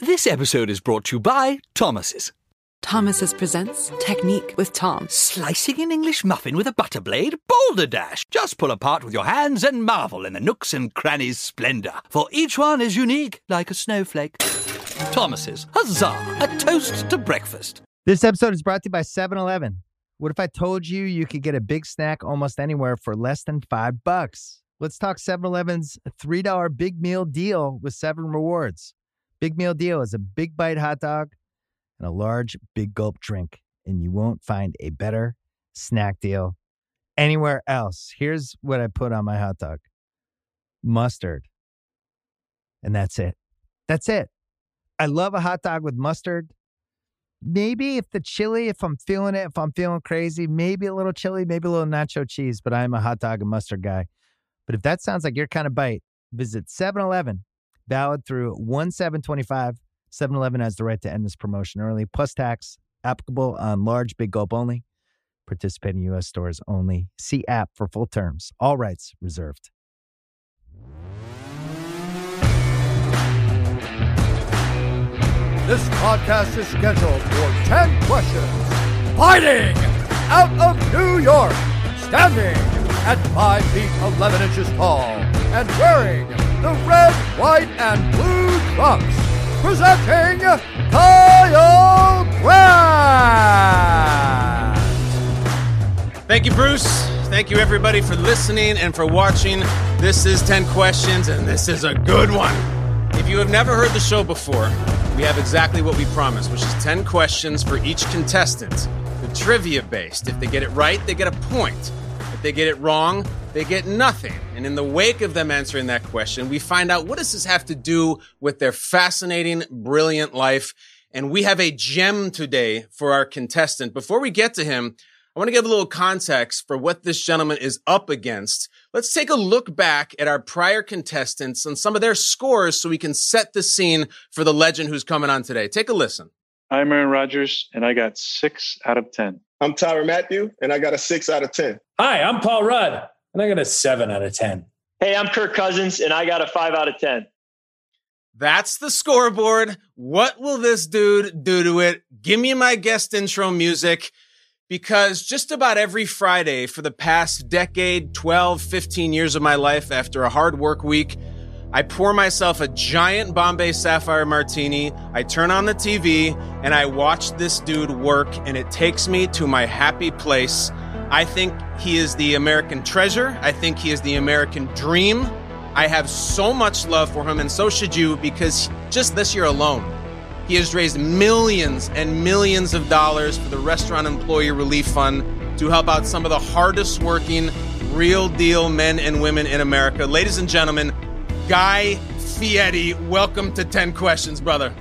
This episode is brought to you by Thomas's. Thomas's presents Technique with Tom. Slicing an English muffin with a butter blade? Boulder Dash! Just pull apart with your hands and marvel in the nooks and crannies' splendor, for each one is unique like a snowflake. Thomas's, huzzah! A toast to breakfast. This episode is brought to you by 7 Eleven. What if I told you you could get a big snack almost anywhere for less than five bucks? Let's talk 7 Eleven's $3 big meal deal with seven rewards. Big meal deal is a big bite hot dog and a large big gulp drink, and you won't find a better snack deal anywhere else. Here's what I put on my hot dog mustard. And that's it. That's it. I love a hot dog with mustard. Maybe if the chili, if I'm feeling it, if I'm feeling crazy, maybe a little chili, maybe a little nacho cheese, but I'm a hot dog and mustard guy. But if that sounds like your kind of bite, visit 7 Eleven valid through 1 725. 7 Eleven has the right to end this promotion early, plus tax, applicable on large big gulp only. Participating U.S. stores only. See app for full terms. All rights reserved. This podcast is scheduled for 10 questions. Fighting out of New York, standing at 5 feet 11 inches tall, and wearing the red, white, and blue trunks. Presenting Kyle Brandt. Thank you, Bruce. Thank you, everybody, for listening and for watching. This is 10 Questions, and this is a good one. If you have never heard the show before, we have exactly what we promised, which is 10 questions for each contestant. The trivia based. If they get it right, they get a point. They get it wrong, they get nothing. And in the wake of them answering that question, we find out what does this have to do with their fascinating, brilliant life. And we have a gem today for our contestant. Before we get to him, I want to give a little context for what this gentleman is up against. Let's take a look back at our prior contestants and some of their scores so we can set the scene for the legend who's coming on today. Take a listen. I'm Aaron Rodgers, and I got six out of 10. I'm Tyrann Mathieu, and I got a six out of 10. Hi, I'm Paul Rudd, and I got a seven out of 10. Hey, I'm Kirk Cousins, and I got a five out of 10. That's the scoreboard. What will this dude do to it? Give me my guest intro music because just about every Friday for the past decade, 12, 15 years of my life after a hard work week, I pour myself a giant Bombay Sapphire martini. I turn on the TV and I watch this dude work, and it takes me to my happy place. I think he is the American treasure. I think he is the American dream. I have so much love for him, and so should you, because just this year alone, he has raised millions and millions of dollars for the Restaurant Employee Relief Fund to help out some of the hardest working, real deal men and women in America. Ladies and gentlemen, Guy Fieri, welcome to 10 Questions, brother.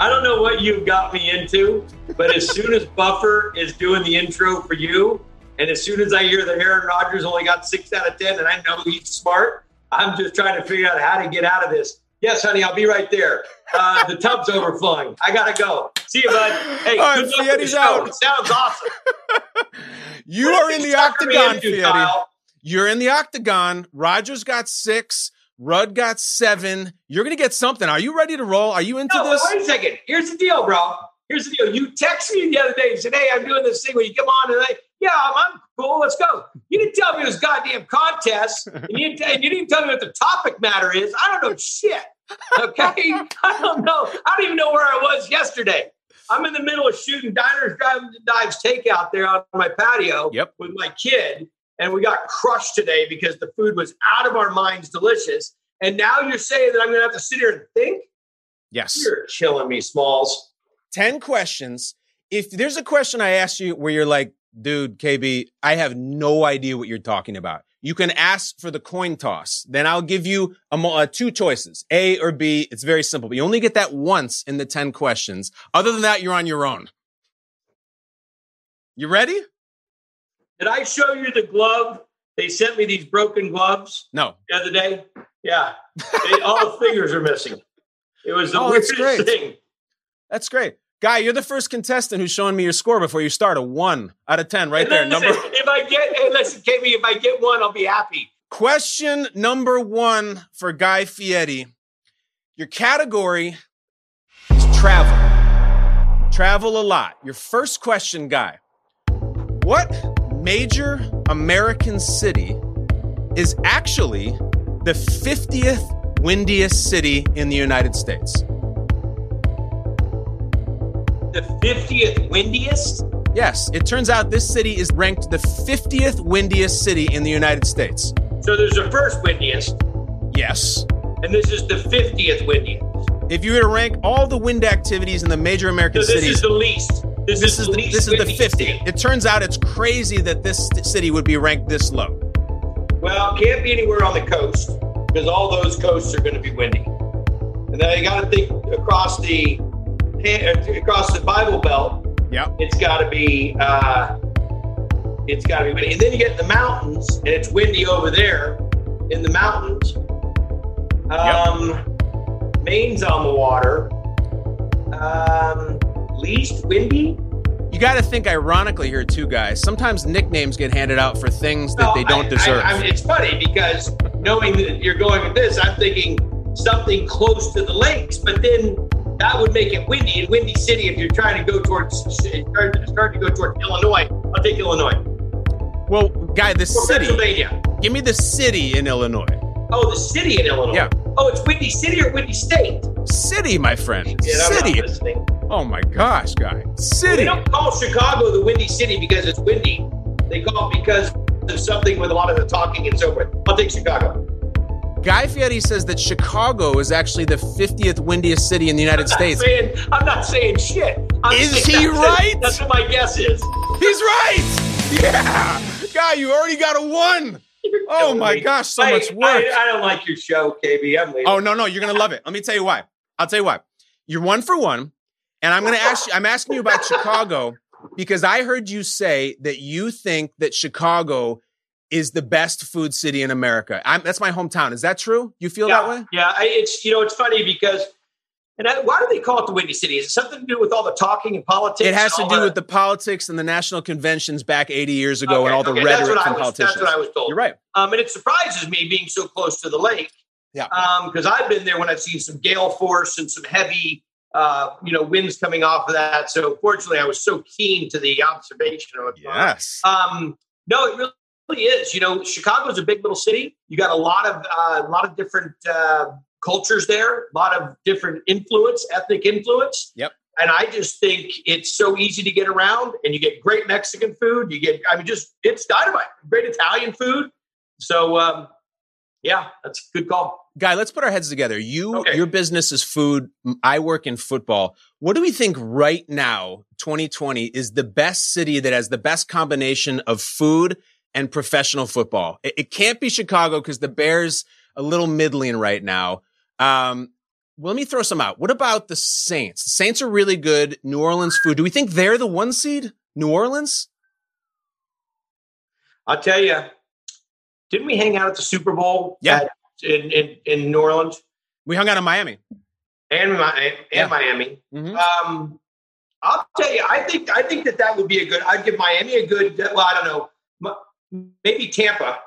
I don't know what you got me into, but as soon as Buffer is doing the intro for you, and as soon as I hear that Aaron Rodgers only got six out of 10, and I know he's smart, I'm just trying to figure out how to get out of this. Yes, honey, I'll be right there. Uh, the tub's overflowing. I gotta go. See you, bud. Hey, All right, good luck with the Fieri's out. It sounds awesome. You What are in the octagon. Kyle? You're in the octagon. Rodgers got six. Rudd got seven. You're going to get something. Are you ready to roll? Are you into No, this? wait a second. Here's the deal, bro. Here's the deal. You texted me the other day and said, "Hey, I'm doing this thing where you come on and I, yeah, I'm, I'm cool. Let's go." You didn't tell me it was goddamn contest, and you didn't, and you didn't tell me what the topic matter is. I don't know shit. Okay, I don't know. I don't even know where I was yesterday. I'm in the middle of shooting diners, driving dives takeout there on my patio Yep. with my kid, and we got crushed today because the food was out of our minds delicious. And now you're saying that I'm going to have to sit here and think? Yes. You're killing me, Smalls. 10 questions. If there's a question I ask you where you're like, dude, KB, I have no idea what you're talking about. You can ask for the coin toss. Then I'll give you a, uh, two choices, A or B. It's very simple, but you only get that once in the 10 questions. Other than that, you're on your own. You ready? Did I show you the glove? They sent me these broken gloves No. the other day. Yeah, They- all the fingers are missing. It was the Oh, that's weirdest great. thing. That's great. Guy, you're the first contestant who's showing me your score before you start. A one out of 10 right there. then Number listen, if I get, hey, listen, KB, if I get one, I'll be happy. Question number one for Guy Fieri. Your category is travel. Travel a lot. Your first question, guy. What major American city is actually the 50th windiest city in the United States? The 50th windiest? Yes, it turns out this city is ranked the 50th windiest city in the United States. So there's the first windiest, Yes. and this is the 50th windiest. If you were to rank all the wind activities in the major American So this cities, is the least. This, this is the this is the 50. city. It turns out it's crazy that this city would be ranked this low. Well, can't be anywhere on the coast because all those coasts are going to be windy. And then you got to think across the across the Bible Belt. Yep. It's got to be uh, it's got to be windy. And then you get in the mountains, and it's windy over there in the mountains. Um, Maine's on the water. Um, least windy. You got to think ironically here too, guys. Sometimes nicknames get handed out for things that No, they don't I- deserve. I, I mean, it's funny because knowing that you're going with this, I'm thinking something close to the lakes, but then that would make it windy. In Windy City, if you're trying to go towards start, to go towards Illinois, I'll take Illinois. well, guy, the Or city. Pennsylvania. Give me the city in Illinois. Oh, the city in Illinois. Yeah. Oh, it's Windy City or Windy State? City, my friend. Yeah, City. Oh my gosh, guy. City. They don't call Chicago the Windy City because it's windy. They call it because of something with a lot of the talking and so forth. I'll take Chicago. Guy Fieri says that Chicago is actually the 50th windiest city in the United I'm States. saying, I'm not saying shit. I'm Is saying he that's- right? That's what my guess is. He's right. Yeah. Guy, you already got a one. Oh my Wait, gosh, so I- much work. I, I don't like your show, KB. I'm leaving. Oh no, no, you're gonna love it. Let me tell you why. I'll tell you why. You're one for one, and I'm gonna ask you. I'm asking you about Chicago because I heard you say that you think that Chicago is the best food city in America. I'm, that's my hometown. Is that true? You feel yeah, that way? Yeah, I, it's you know it's funny because, and I, why do they call it the Windy City? Is it something to do with all the talking and politics? It has to do with the politics and the national conventions back 80 years ago Okay, and all the okay, that's rhetoric from was- politicians. That's what I was told. You're right. Um, and it surprises me being so close to the lake. Yeah. Because I've been there when I've seen some gale force and some heavy, uh, you know, winds coming off of that. So fortunately, I was so keen to the observation of on. Yes. Um, no, it really, really is. You know, Chicago's a big little city. You got a lot of uh, a lot of different uh, cultures there, a lot of different influence, ethnic influence. Yep. And I just think it's so easy to get around, and you get great Mexican food. You get, I mean, just it's dynamite. Great Italian food. So, um, yeah, that's a good call. Guy, let's put our heads together. You, Okay. your business is food. I work in football. What do we think right now, 2020, is the best city that has the best combination of food and professional football? It, it can't be Chicago because the Bears a little middling right now. Um, well, let me throw some out. What about the Saints? The Saints are really good. New Orleans food. Do we think they're the one seed? New Orleans? I'll tell you, didn't we hang out at the Super Bowl? Yeah. at- in, in in New Orleans We hung out in Miami. and and Yeah. Miami. Mhm. Um, I'll tell you, I think I think that that would be a good. I'd give Miami a good. Well, I don't know, maybe Tampa.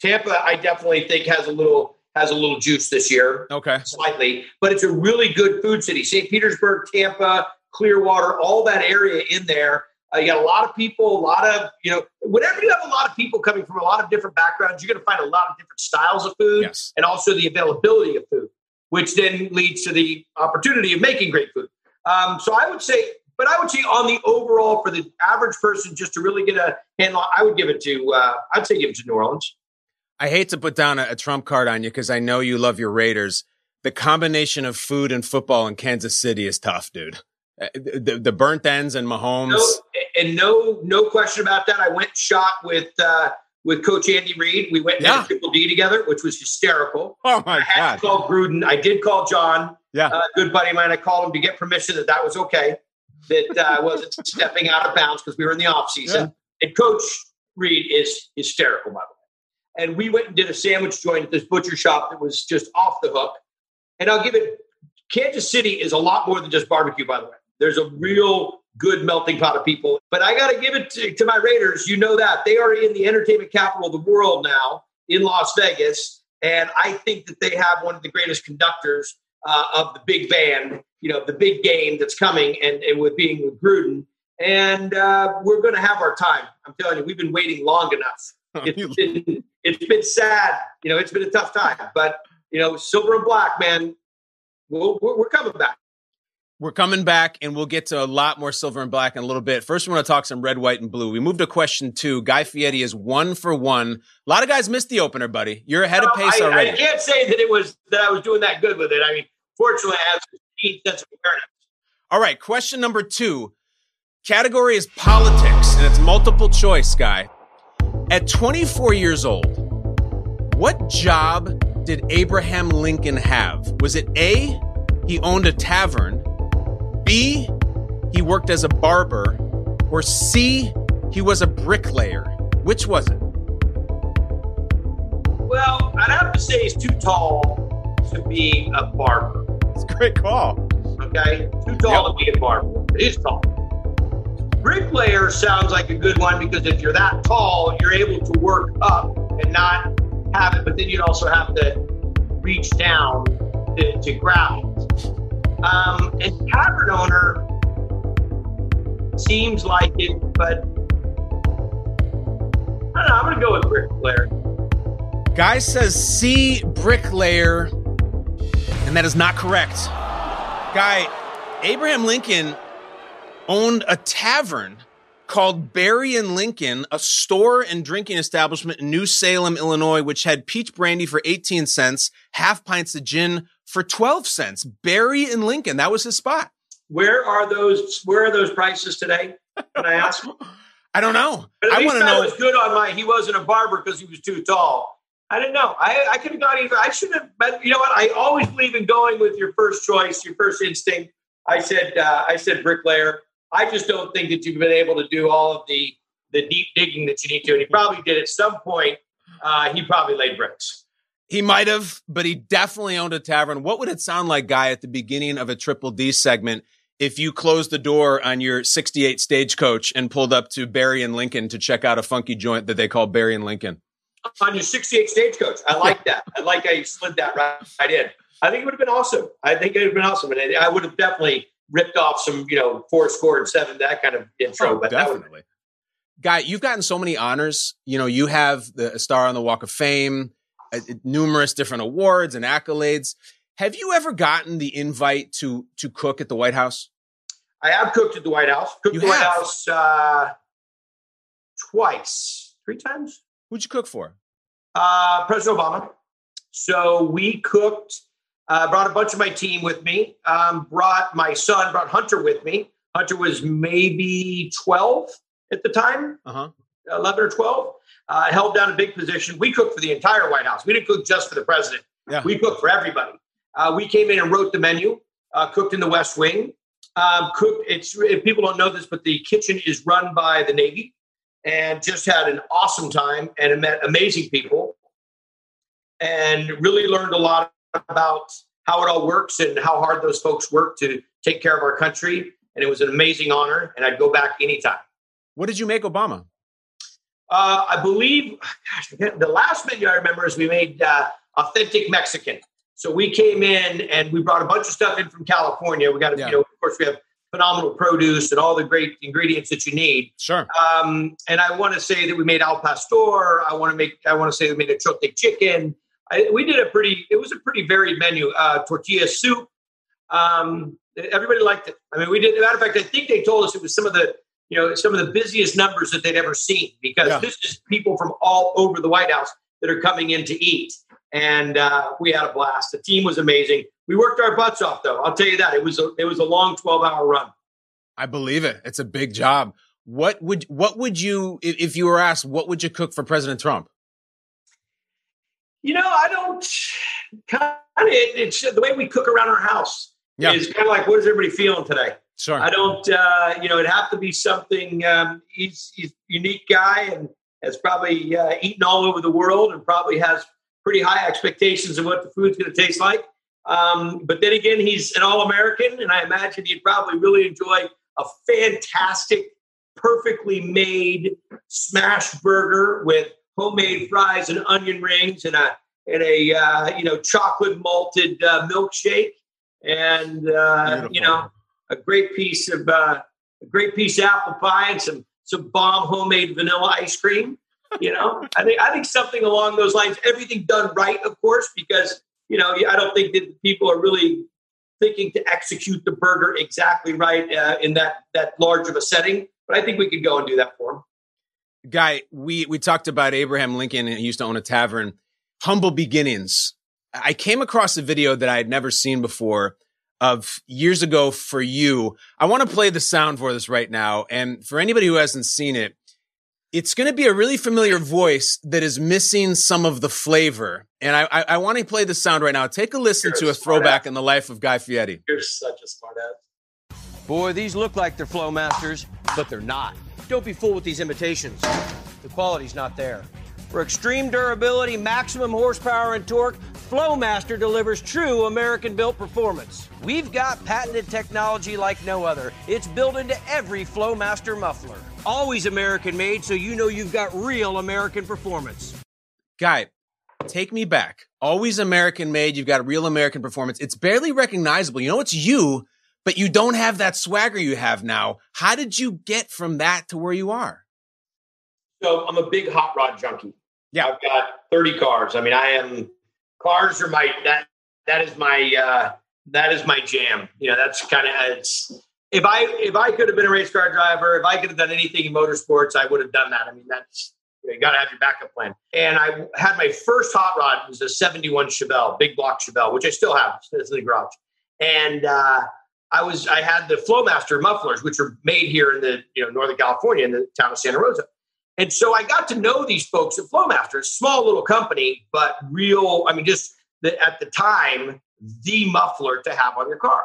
Tampa, I definitely think has a little has a little juice this year, Okay. slightly. But it's a really good food city. St. Petersburg, Tampa, Clearwater, all that area in there. Uh, you got a lot of people, a lot of you know. Whenever you have a lot of people coming from a lot of different backgrounds, you're going to find a lot of different styles of food Yes. and also the availability of food, which then leads to the opportunity of making great food. Um, so I would say, but I would say on the overall for the average person, just to really get a handle, I would give it to, uh, I'd say give it to New Orleans. I hate to put down a, a trump card on you because I know you love your Raiders. The combination of food and football in Kansas City is tough, dude. Uh, The, the burnt ends and Mahomes. No, and no, no question about that. I went shot with uh, with Coach Andy Reid. We went and Yeah. did a triple D together, which was hysterical. Oh my I had God. to call Gruden. I did call John, Yeah. a good buddy of mine. I called him to get permission that that was okay, that uh, I wasn't stepping out of bounds because we were in the off season. And Coach Reid is hysterical, by the way. And we went and did a sandwich joint at this butcher shop that was just off the hook. And I'll give it. Kansas City is a lot more than just barbecue, by the way. There's a real good melting pot of people. But I got to give it to, to my Raiders. You know that they are in the entertainment capital of the world now in Las Vegas. And I think that they have one of the greatest conductors uh, of the big band you know the big game that's coming, and, and with being with Gruden, and uh, we're going to have our time. I'm telling you, we've been waiting long enough. It's been, it's been sad, you know. It's been a tough time, but you know, silver and black, man. We'll, we're, we're coming back. We're coming back and we'll get to a lot more silver and black in a little bit. First, we want to talk some red, white, and blue. We moved to question two. Guy Fieri is one for one. A lot of guys missed the opener, buddy. You're ahead of pace I, already. I can't say that it was that I was doing that good with it. I mean, fortunately, I have some keen sense of awareness. All right, question number two. Category is politics, and it's multiple choice, Guy. At 24 years old, what job did Abraham Lincoln have? Was it A, he owned a tavern, B, he worked as a barber, or C, he was a bricklayer? Which was it? Well, I'd have to say he's too tall to be a barber. It's a great call. Okay, too tall to be a barber. He's tall. Bricklayer sounds like a good one because if you're that tall, you're able to work up and not have it, but then you'd also have to reach down to, to grab it. Um, and tavern owner seems like it, but I don't know. I'm going to go with bricklayer. Guy says C, bricklayer, and that is not correct. Guy, Abraham Lincoln owned a tavern called Berry and Lincoln, a store and drinking establishment in New Salem, Illinois, which had peach brandy for 18 cents, half pints of gin for 12 cents. Berry and Lincoln, that was his spot. Where are those? Where are those prices today? Can I ask? I don't know. I want to know. was good on my. He wasn't a barber because he was too tall. I didn't know. I, I could have gone either. I should have. But you know what? I always believe in going with your first choice, your first instinct. I said. Uh, I said bricklayer. I just don't think that you've been able to do all of the the deep digging that you need to. And he probably did at some point. Uh, he probably laid bricks. He might have, but he definitely owned a tavern. What would it sound like, Guy, at the beginning of a Triple D segment if you closed the door on your 68 stagecoach and pulled up to Berry and Lincoln to check out a funky joint that they call Berry and Lincoln? on your 68 stagecoach. I like that. I like how you slid that right, right in. I think it would have been awesome. I think it would have been awesome. And I would have definitely ripped off some, you know, four score and seven, that kind of intro. Oh, but definitely. Guy, you've gotten so many honors. You know, you have the a star on the Walk of Fame, numerous different awards and accolades. Have you ever gotten the invite to to cook at the White House? I have cooked at the White House. Cooked You at the White have? House uh, twice, three times. Who'd you cook for? Uh, President Obama. So we cooked. Uh, brought a bunch of my team with me. Um, brought my son. Brought Hunter with me. Hunter was maybe twelve at the time. Uh huh. 11 or 12, uh, held down a big position. We cooked for the entire White House. We didn't cook just for the president. Yeah. We cooked for everybody. Uh, we came in and wrote the menu, uh, cooked in the West Wing. Um, cooked. It's if people don't know this, but the kitchen is run by the Navy, and just had an awesome time and met amazing people, and really learned a lot about how it all works and how hard those folks work to take care of our country. And it was an amazing honor, and I'd go back anytime. What did you make Obama? Uh, I believe, gosh, the last menu I remember is we made uh, authentic Mexican. So we came in and we brought a bunch of stuff in from California. We got, Yeah. you know, of course, we have phenomenal produce and all the great ingredients that you need. Sure. Um, and I want to say that we made al pastor. I want to make. I want to say we made achiote chicken. I, we did a pretty. It was a pretty varied menu. Uh, tortilla soup. Um, everybody liked it. I mean, we did. As a matter of fact, I think they told us it was some of the you know some of the busiest numbers that they'd ever seen because Yeah. this is people from all over the White House that are coming in to eat. And uh, we had a blast. The team was amazing. We worked our butts off, though. I'll tell you that it was a, it was a long twelve hour run. I believe it. It's a big job. What would what would you if if you were asked what would you cook for President Trump? You know, I don't kind of it, it's the way we cook around our house Yeah. is kind of like what is everybody feeling today? Sure. I don't, uh, you know, it'd have to be something. Um, he's he's a unique guy and has probably uh, eaten all over the world and probably has pretty high expectations of what the food's going to taste like. Um, but then again, he's an all American, and I imagine he'd probably really enjoy a fantastic, perfectly made smash burger with homemade fries and onion rings and a and a uh, you know chocolate malted uh, milkshake. and uh, you know, a great piece of uh, a great piece of apple pie and some some bomb homemade vanilla ice cream. You know, I think I think something along those lines. Everything done right, of course, because you know I don't think that people are really thinking to execute the burger exactly right uh, in that that large of a setting. But I think we could go and do that for them. Guy, we we talked about Abraham Lincoln and he used to own a tavern. Humble beginnings. I came across a video that I had never seen before of years ago for you. I want to play the sound for this right now. And for anybody who hasn't seen it, it's going to be a really familiar voice that is missing some of the flavor. And I, I, I want to play the sound right now. Take a listen You're to a a throwback smart-ass. in the life of Guy Fieri. You're such a smart ass. Boy, these look like they're Flowmasters, but they're not. Don't be fooled with these imitations. The quality's not there. For extreme durability, maximum horsepower, and torque, Flowmaster delivers true American built performance. We've got patented technology like no other. It's built into every Flowmaster muffler. Always American made, so you know you've got real American performance. Guy, take me back. Always American made. You've got real American performance. It's barely recognizable. You know, it's you, but you don't have that swagger you have now. How did you get from that to where you are? So I'm a big hot rod junkie. Yeah. I've got 30 cars. I mean, I am cars are my that that is my uh that is my jam. You know, that's kind of it's if I if I could have been a race car driver, if I could have done anything in motorsports, I would have done that. I mean, that's you, got to have your backup plan. And I had my first hot rod was a 71 Chevelle, big block Chevelle, which I still have. It's in the garage. And uh, I was I had the Flowmaster mufflers, which are made here in the you know Northern California in the town of Santa Rosa. And so I got to know these folks at Flowmaster, a small little company, but real. I mean, just the, at the time, the muffler to have on your car.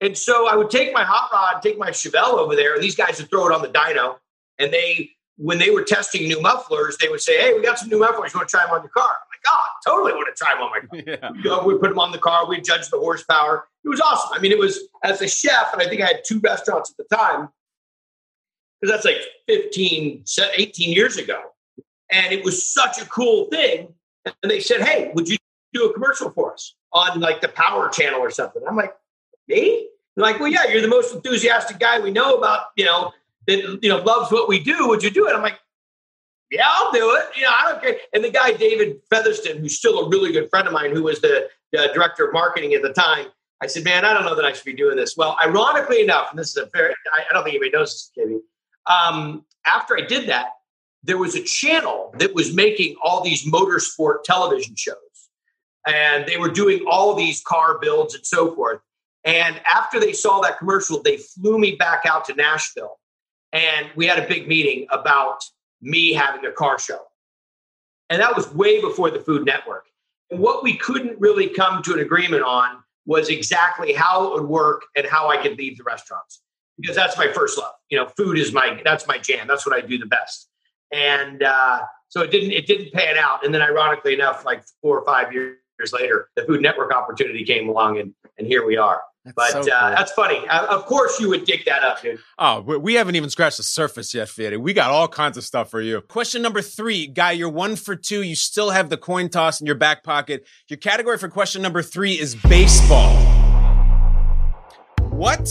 And so I would take my hot rod, take my Chevelle over there, and these guys would throw it on the dyno. And they, when they were testing new mufflers, they would say, "Hey, we got some new mufflers. You want to try them on your car?" I'm like, "God, totally want to try them on my car." Yeah. You know, we put them on the car. We judge the horsepower. It was awesome. I mean, it was as a chef, and I think I had two restaurants at the time because that's like 15, 18 years ago. And it was such a cool thing. And they said, Hey, would you do a commercial for us on like the Power Channel or something? I'm like, Me? They're like, Well, yeah, you're the most enthusiastic guy we know about, you know, that you know loves what we do. Would you do it? I'm like, yeah, I'll do it. You know, I don't care. And the guy, David Featherston, who's still a really good friend of mine, who was the, director of marketing at the time, I said, man, I don't know that I should be doing this. Well, ironically enough, and this is a very, I, I don't think anybody knows this, KB. Um, after I did that, there was a channel that was making all these motorsport television shows. And they were doing all these car builds and so forth. And after they saw that commercial, they flew me back out to Nashville. And we had a big meeting about me having a car show. And that was way before the Food Network. And what we couldn't really come to an agreement on was exactly how it would work and how I could leave the restaurants. Because that's my first love. You know, food is my that's my jam. That's what I do the best. And uh, so it didn't it didn't pan out. And then ironically enough, like four or five years later, the Food Network opportunity came along and and here we are. That's but so uh, that's funny. Uh, of course, you would dig that up, dude. Oh, we- we haven't even scratched the surface yet, Fieri. We got all kinds of stuff for you. Question number three, Guy, you're one for two. You still have the coin toss in your back pocket. Your category for question number three is baseball. What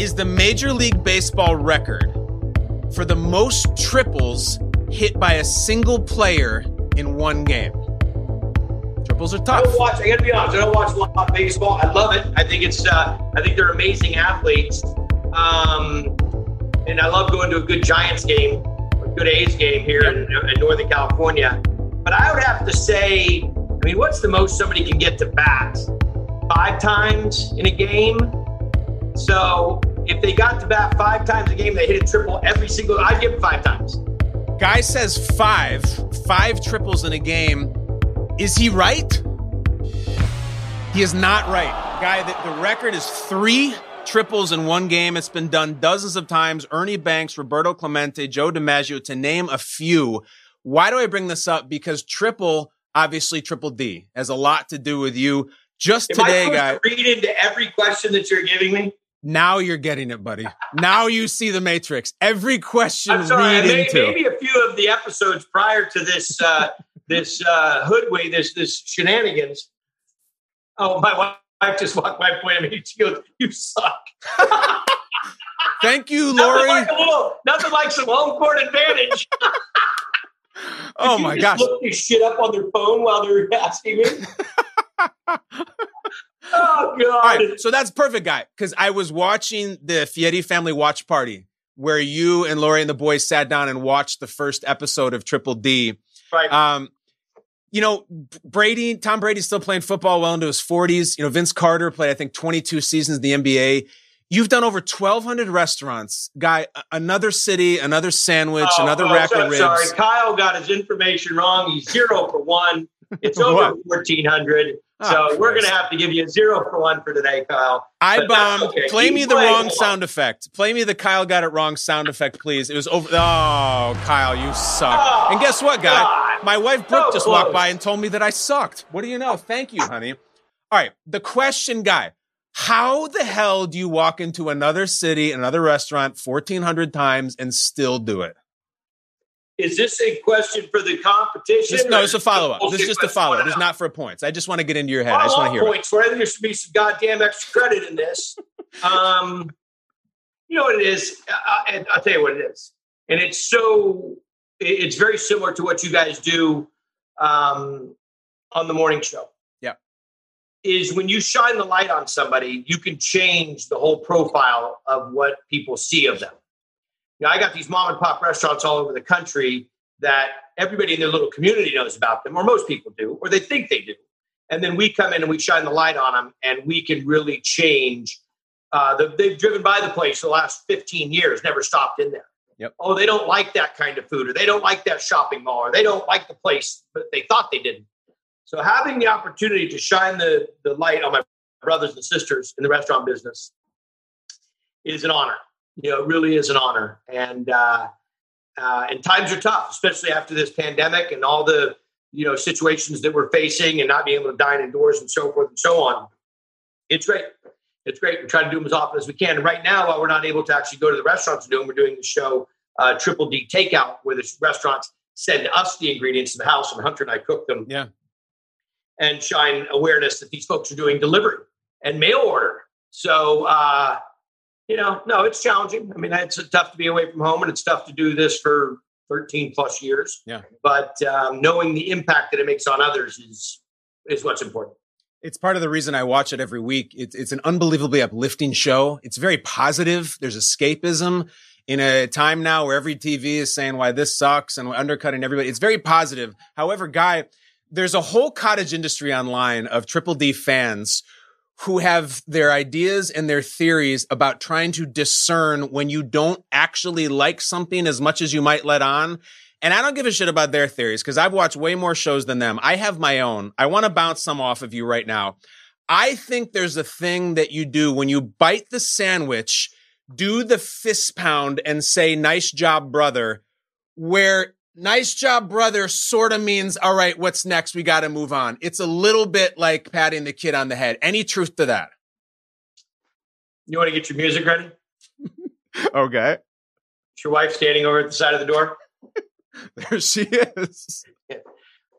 is the Major League Baseball record for the most triples hit by a single player in one game? Triples are tough. I don't watch. I got to be honest. I don't watch a lot of baseball. I love it. I think it's. Uh, I think they're amazing athletes. Um, and I love going to a good Giants game, a good A's game here in, in Northern California. But I would have to say, I mean, what's the most somebody can get to bat? Five times in a game. So if they got to bat five times a game, they hit a triple every single. I'd give them five times. Guy says five, five triples in a game. Is he right? He is not right. Guy, the, the record is three triples in one game. It's been done dozens of times. Ernie Banks, Roberto Clemente, Joe DiMaggio, to name a few. Why do I bring this up? Because triple, obviously triple D, has a lot to do with you. Just Am today, I guy. read into every question that you're giving me? Now you're getting it, buddy. now you see the matrix. Every question I'm sorry. May, maybe a few of the episodes prior to this uh, this uh, hoodway, this this shenanigans. Oh, my wife just walked by, pointed at me. She goes, "You suck." Thank you, Nothing Lori. like a little, nothing like some home court advantage. oh my gosh. Look this shit up on their phone while they're asking me. Oh god! All right, so that's perfect, guy. Because I was watching the Fieri family watch party where you and Lori and the boys sat down and watched the first episode of Triple D. Right. Um, you know, Brady, Tom Brady's still playing football well into his 40s. You know, Vince Carter played, I think, 22 seasons in the NBA. You've done over 1,200 restaurants. Guy, another city, another sandwich, Oh, another oh, rack so- of ribs. Sorry, Kyle got his information wrong. He's zero for one. It's over fourteen hundred. Oh, So we're gonna have to give you a zero for one for today, Kyle. I bombed. okay. Play Keep me the wrong sound effect. Play me the Kyle got it wrong sound effect, please. It was over. Oh, Kyle, you suck. Oh, and guess what, guy? God. My wife Brooke So just walked by and told me that I sucked. What do you know? Thank you, honey. All right, the question, guy. How the hell do you walk into another city, another restaurant, fourteen hundred times and still do it? Is this a question for the competition? This, no, it's a follow up. This is just a follow up. What This is else? not for points. I just want to get into your head. I I just want to hear points. I there should be some goddamn extra credit in this. Um, you know what it is? I, I- I'll tell you what it is. And it's so, it's very similar to what you guys do um, on the morning show. Yeah. Is when you shine the light on somebody, you can change the whole profile of what people see of them. You know, I got these mom and pop restaurants all over the country that everybody in their little community knows about them, or most people do, or they think they do. And then we come in and we shine the light on them, and we can really change. Uh, the, they've driven by the place the last 15 years, never stopped in there. Yep. Oh, they don't like that kind of food, or they don't like that shopping mall, or they don't like the place, but they thought they didn't. So having the opportunity to shine the, the light on my brothers and sisters in the restaurant business is an honor. You know, it really is an honor. And uh, uh, and times are tough, especially after this pandemic and all the you know situations that we're facing and not being able to dine indoors and so forth and so on. It's great. It's great. We try to do them as often as we can. And right now, while we're not able to actually go to the restaurants and do them, we're doing the show uh, Triple D Takeout, where the restaurants send us the ingredients to the house, and Hunter and I cook them. Yeah. And shine awareness that these folks are doing delivery and mail order. So, uh, you know, no, it's challenging. I mean, it's tough to be away from home, and it's tough to do this for 13 plus years. Yeah. But um, knowing the impact that it makes on others is is what's important. It's part of the reason I watch it every week. It's, it's an unbelievably uplifting show. It's very positive. There's escapism in a time now where every TV is saying why this sucks and undercutting everybody. It's very positive. However, Guy, there's a whole cottage industry online of Triple D fans who have their ideas and their theories about trying to discern when you don't actually like something as much as you might let on. And I don't give a shit about their theories because I've watched way more shows than them. I have my own. I want to bounce some off of you right now. I think there's a thing that you do when you bite the sandwich, do the fist pound and say, nice job, brother, where nice job, brother sort of means, all right, what's next? We got to move on. It's a little bit like patting the kid on the head. Any truth to that? You want to get your music ready? Okay. Is your wife standing over at the side of the door? There she is.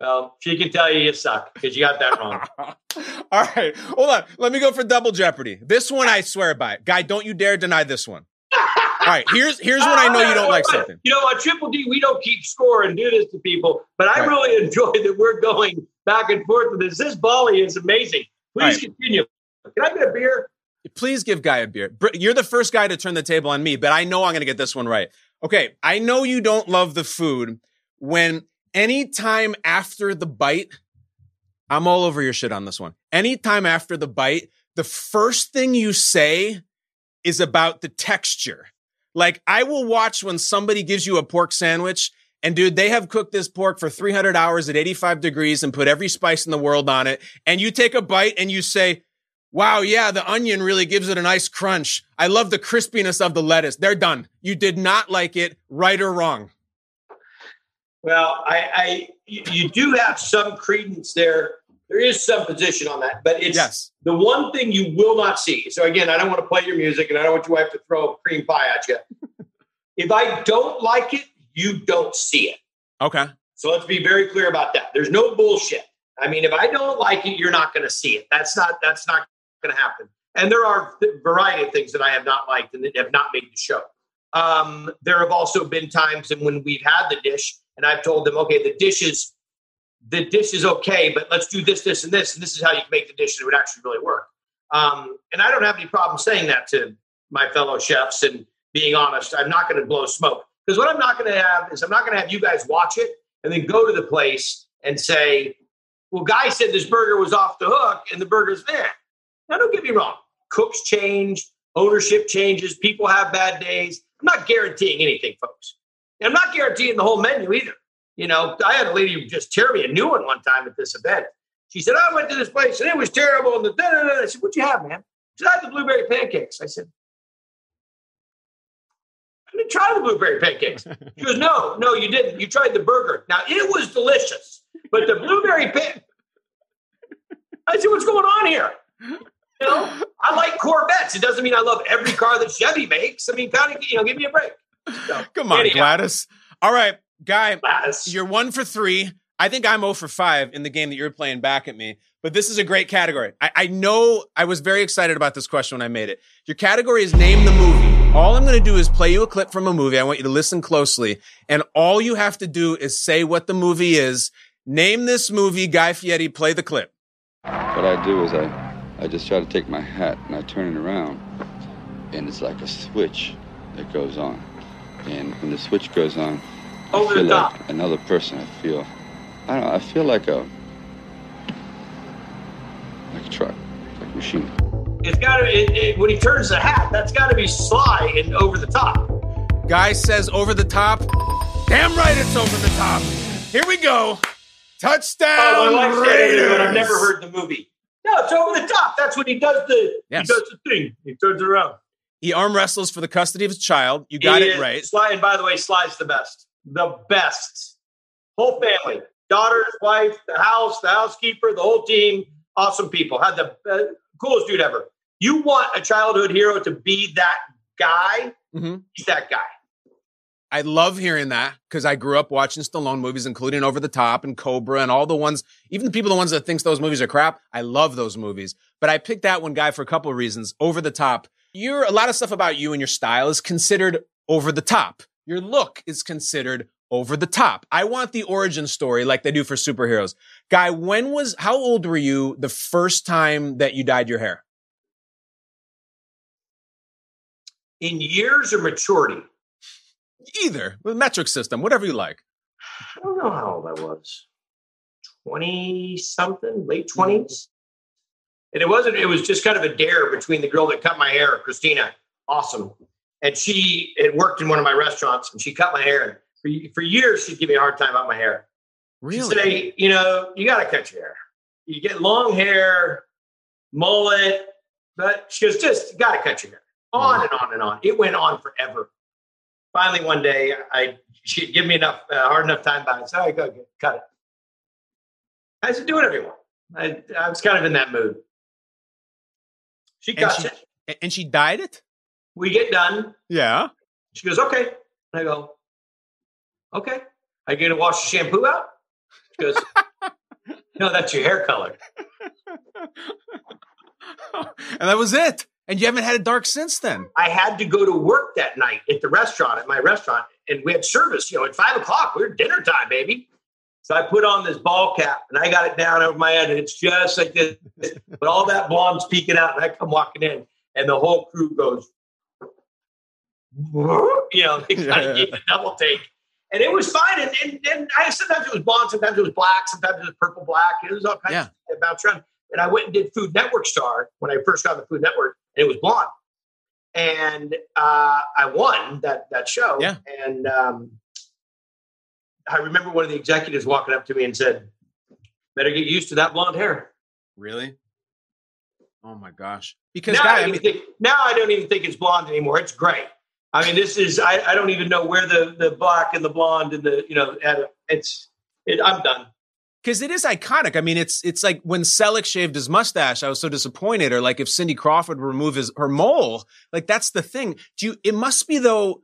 Well, she can tell you you suck because you got that wrong. All right. Hold on. Let me go for double jeopardy. This one I swear by. Guy, don't you dare deny this one. All right. Here's here's when I know you don't like something. You know, on Triple D, we don't keep score and do this to people, but I Right. really enjoy that we're going back and forth with this. This volley is amazing. Please Right. continue. Can I get a beer? Please give Guy a beer. You're the first guy to turn the table on me, but I know I'm going to get this one right. Okay. I know you don't love the food when any time after the bite, I'm all over your shit on this one. Anytime after the bite, the first thing you say is about the texture. Like I will watch when somebody gives you a pork sandwich and dude, they have cooked this pork for 300 hours at 85 degrees and put every spice in the world on it. And you take a bite and you say, wow, yeah, the onion really gives it a nice crunch. I love the crispiness of the lettuce. They're done. You did not like it, right or wrong. Well, I, I you you do have some credence there. There is some position on that, but it's Yes. the one thing you will not see. So again, I don't want to play your music, and I don't want your wife to throw a cream pie at you. if I don't like it, you don't see it. Okay. So let's be very clear about that. There's no bullshit. I mean, if I don't like it, you're not going to see it. That's not that's not going to happen. And there are a variety of things that I have not liked and that have not made the show. Um, there have also been times and when we've had the dish and I've told them, okay, the dish is the dish is okay, but let's do this, this, and this, and this is how you can make the dish and it would actually really work. Um, and I don't have any problem saying that to my fellow chefs and being honest. I'm not going to blow smoke because what I'm not going to have is I'm not going to have you guys watch it and then go to the place and say, well, guy said this burger was off the hook and the burger's there. Now, don't get me wrong. Cooks change, ownership changes, people have bad days. I'm not guaranteeing anything, folks. And I'm not guaranteeing the whole menu either. You know, I had a lady just tear me a new one one time at this event. She said, I went to this place and it was terrible. And the da, da, da. I said, What'd you have, man? She said, I had the blueberry pancakes. I said, I didn't try the blueberry pancakes. She goes, No, no, you didn't. You tried the burger. Now, it was delicious, but the blueberry pan. I said, What's going on here? You know, I like Corvettes. It doesn't mean I love every car that Chevy makes. I mean, kind of, you know, give me a break. So, Come on, anyhow. Gladys. All right, guy, Gladys. you're one for three. I think I'm 0 for 5 in the game that you're playing back at me, but this is a great category. I, I know I was very excited about this question when I made it. Your category is name the movie. All I'm going to do is play you a clip from a movie. I want you to listen closely. And all you have to do is say what the movie is. Name this movie, Guy Fieri, play the clip. What I do is I, I just try to take my hat and I turn it around, and it's like a switch that goes on. And when the switch goes on, I Over the feel top. like another person. I feel, I don't know, I feel like a, like a truck, like a machine. It's got to, it, it, when he turns the hat, that's got to be sly and over the top. Guy says over the top. Damn right it's over the top. Here we go. Touchdown. Oh, my wife said it, Raiders. but I've never heard the movie. No, it's over the top. That's when he does the Yes. he does the thing. He turns around. He arm wrestles for the custody of his child. You got it, it is- right. Sly, and by the way, Sly's the best. The best. Whole family, daughters, wife, the house, the housekeeper, the whole team. Awesome people. Had the uh, coolest dude ever. You want a childhood hero to be that guy? Mhm. He's that guy. I love hearing that because I grew up watching Stallone movies, including Over the Top and Cobra and all the ones, even the people, the ones that thinks those movies are crap. I love those movies, but I picked that one guy for a couple of reasons. Over the Top. You're a lot of stuff about you and your style is considered over the top. Your look is considered over the top. I want the origin story like they do for superheroes. Guy, when was, how old were you the first time that you dyed your hair? In years or maturity? Either with metric system, whatever you like. I don't know how old I was. 20 something, late mm-hmm. 20s. And it wasn't, it was just kind of a dare between the girl that cut my hair, Christina. Awesome. And she had worked in one of my restaurants and she cut my hair. And for, for years, she'd give me a hard time about my hair. Really? She'd say, you know, you got to cut your hair. You get long hair, mullet, but she goes, just got to cut your hair. On and on and on. It went on forever. Finally, one day, I she'd give me enough uh, hard enough time by. I said, "All right, go get, cut it." I said, "Do whatever you want." I, I was kind of in that mood. She cuts she- it. And she dyed it? We get done. Yeah. She goes, "Okay." And I go, "Okay." Are you going to wash the shampoo out? She goes, "No, that's your hair color." and that was it. And you haven't had it dark since then. I had to go to work that night at the restaurant, at my restaurant, and we had service, you know, at five o'clock. We are dinner time, baby. So I put on this ball cap and I got it down over my head, and it's just like this. But all that blonde's peeking out, and I come walking in, and the whole crew goes, you know, they kind of gave a double take. And it was fine. And, and, and I sometimes it was blonde, sometimes it was black, sometimes it was purple black. It was all kinds Yeah. of stuff bounced around. And I went and did Food Network Star when I first got the Food Network, and it was blonde. And uh, I won that that show. Yeah. And um, I remember one of the executives walking up to me and said, "Better get used to that blonde hair." Really? Oh my gosh. Because now, guy, I I don't mean, even think, now I don't even think it's blonde anymore. It's gray. I mean, this is I, I don't even know where the the black and the blonde and the you know it's it, I'm done. because it is iconic. I mean, it's it's like when Selleck shaved his mustache, I was so disappointed. Or like if Cindy Crawford would remove his her mole, like that's the thing. Do you? It must be though.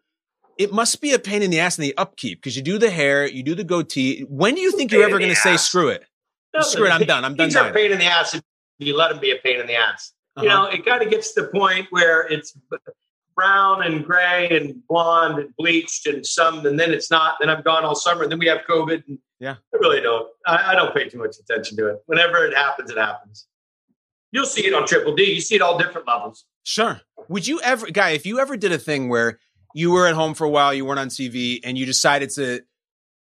It must be a pain in the ass in the upkeep because you do the hair, you do the goatee. When do you think you're ever going to say screw it? No, Screw it, I'm done. I'm done Things are a pain in the ass if you let them be a pain in the ass. You uh-huh. know, it kind of gets to the point where it's brown and gray and blonde and bleached and some, and then it's not. Then I'm gone all summer, and then we have COVID. And Yeah. I really don't. I, I don't pay too much attention to it. Whenever it happens, it happens. You'll see it on Triple D. You see it all different levels. Sure. Would you ever, guy, if you ever did a thing where you were at home for a while, you weren't on TV, and you decided to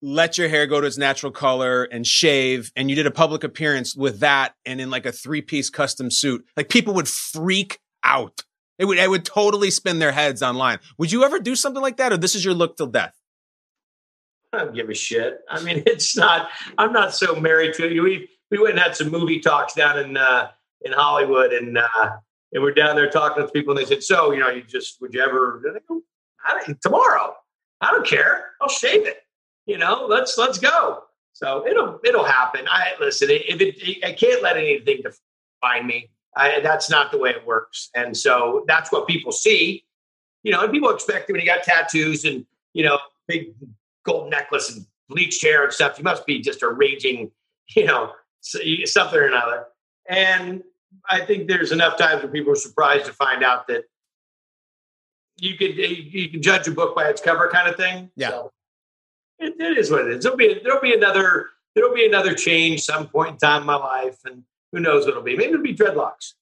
let your hair go to its natural color and shave, and you did a public appearance with that and in like a three piece custom suit, like people would freak out. It would, it would totally spin their heads online. Would you ever do something like that, or this is your look till death? I don't give a shit. I mean, it's not. I'm not so married to you. We we went and had some movie talks down in uh, in Hollywood, and uh, and we're down there talking to people, and they said, "So, you know, you just would you ever go, I don't, tomorrow? I don't care. I'll shave it. You know, let's let's go." So it'll it'll happen. I listen. If it, I can't let anything define me. I, that's not the way it works, and so that's what people see. You know, and people expect it when you got tattoos and you know big gold necklace and bleached hair and stuff. You must be just a raging, you know, something or another. And I think there's enough times where people are surprised to find out that you could you can judge a book by its cover, kind of thing. Yeah. So it, it is what it is. There'll be there'll be another there'll be another change some point in time in my life, and who knows what it'll be. Maybe it'll be dreadlocks.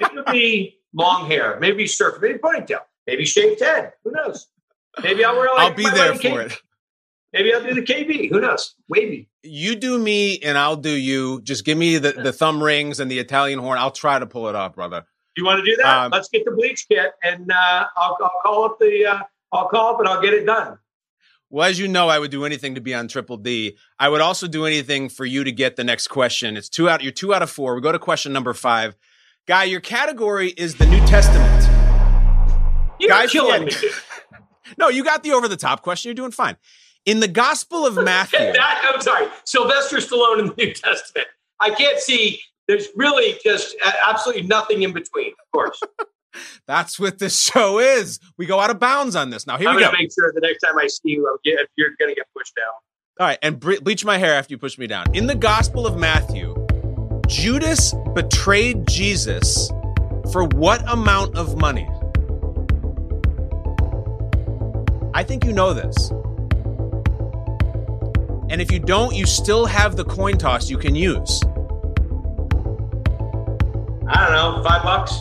Maybe it'll be long hair. Maybe surf. Maybe ponytail. Maybe shaved head. Who knows? Maybe I'll wear like I'll be there for it. Maybe I'll do the KB. Who knows? Wavy. You do me and I'll do you. Just give me the, the thumb rings and the Italian horn. I'll try to pull it off, brother. You want to do that? Um, Let's get the bleach kit, and uh, I'll, I'll call up the. Uh, I'll call up and I'll get it done. Well, as you know, I would do anything to be on Triple D. I would also do anything for you to get the next question. It's two out. You're two out of four. We go to question number five. Guy, your category is the New Testament. You're Guy killing me. No, you got the over the top question. You're doing fine. In the Gospel of Matthew, that, I'm sorry, Sylvester Stallone in the New Testament. I can't see. There's really just absolutely nothing in between. Of course, that's what this show is. We go out of bounds on this. Now, here I'm we go. make sure the next time I see you, get, you're going to get pushed down. All right, and bleach my hair after you push me down. In the Gospel of Matthew, Judas betrayed Jesus for what amount of money? I think you know this. And if you don't, you still have the coin toss you can use. I don't know, five bucks.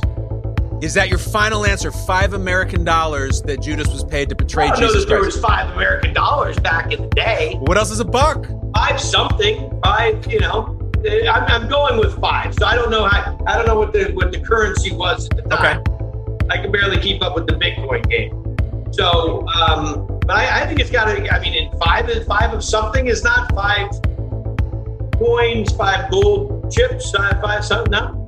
Is that your final answer? Five American dollars that Judas was paid to betray I know Jesus that there Christ. was five American dollars back in the day. What else is a buck? Five something. Five, you know. I'm, I'm going with five, so I don't know how. I don't know what the what the currency was at the time. I can barely keep up with the Bitcoin game. So, um, but I, I think it's got to. I mean, in five five of something is not five coins, five gold chips, five, five something. No,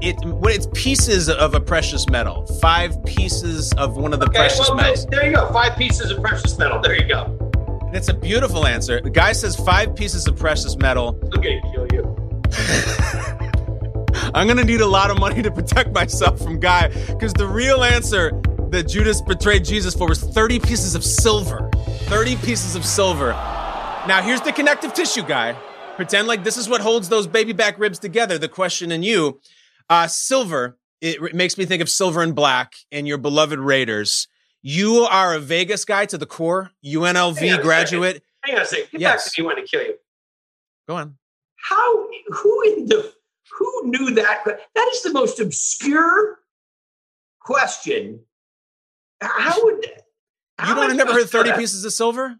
It what it's pieces of a precious metal. Five pieces of one of the okay. precious Well, metals. there you go. Five pieces of precious metal. There you go. And it's a beautiful answer. The guy says five pieces of precious metal. I'm gonna kill you. I'm gonna need a lot of money to protect myself from Guy because the real answer that Judas betrayed Jesus for was 30 pieces of silver. 30 pieces of silver. Now here's the connective tissue guy. Pretend like this is what holds those baby back ribs together. The question in you, uh, silver. It makes me think of silver and black and your beloved Raiders. You are a Vegas guy to the core. UNLV graduate. Hang on a second. Get Yes. back to me when to kill you. Go on. How? Who in the? Who knew that? That is the most obscure question. How would? You don't have never heard supposed to know 30 pieces of silver?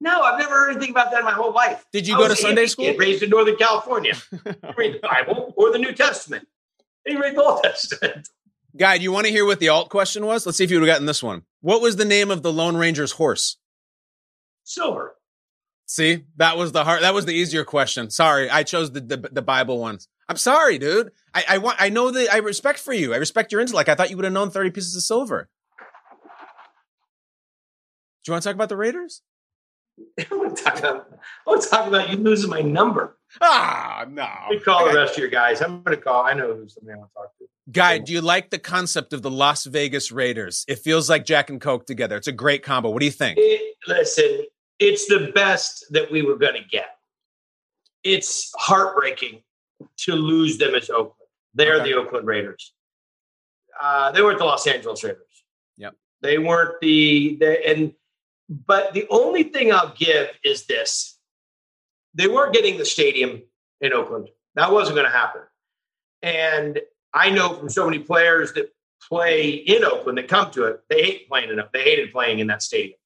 No, I've never heard anything about that in my whole life. Did you I go to Sunday school? kid Raised in Northern California. Read the Bible or the New Testament. The Old Testament. Guy, do you want to hear what the alt question was? Let's see if you would have gotten this one. What was the name of the Lone Ranger's horse? Silver. See, that was the hard, that was the easier question. Sorry, I chose the the, the Bible ones. I'm sorry, dude. I, I want I know that I respect for you. I respect your intellect. I thought you would have known 30 pieces of silver. Do you want to talk about the Raiders? I want to talk about, I want to talk about you losing my number. Ah, no. Me call the rest of your guys. I'm going to call. I know who's somebody I want to talk to. Guy, do you like the concept of the Las Vegas Raiders? It feels like Jack and Coke together. It's a great combo. What do you think? It, listen, it's the best that we were going to get. It's heartbreaking to lose them as Oakland. They're Okay. the Oakland Raiders. uh, they weren't the Los Angeles Raiders. Yep. They weren't the, the and but the only thing I'll give is this: they weren't getting the stadium in Oakland. That wasn't going to happen. And I know from so many players that play in Oakland that come to it, they hate playing enough. They hated playing in that stadium.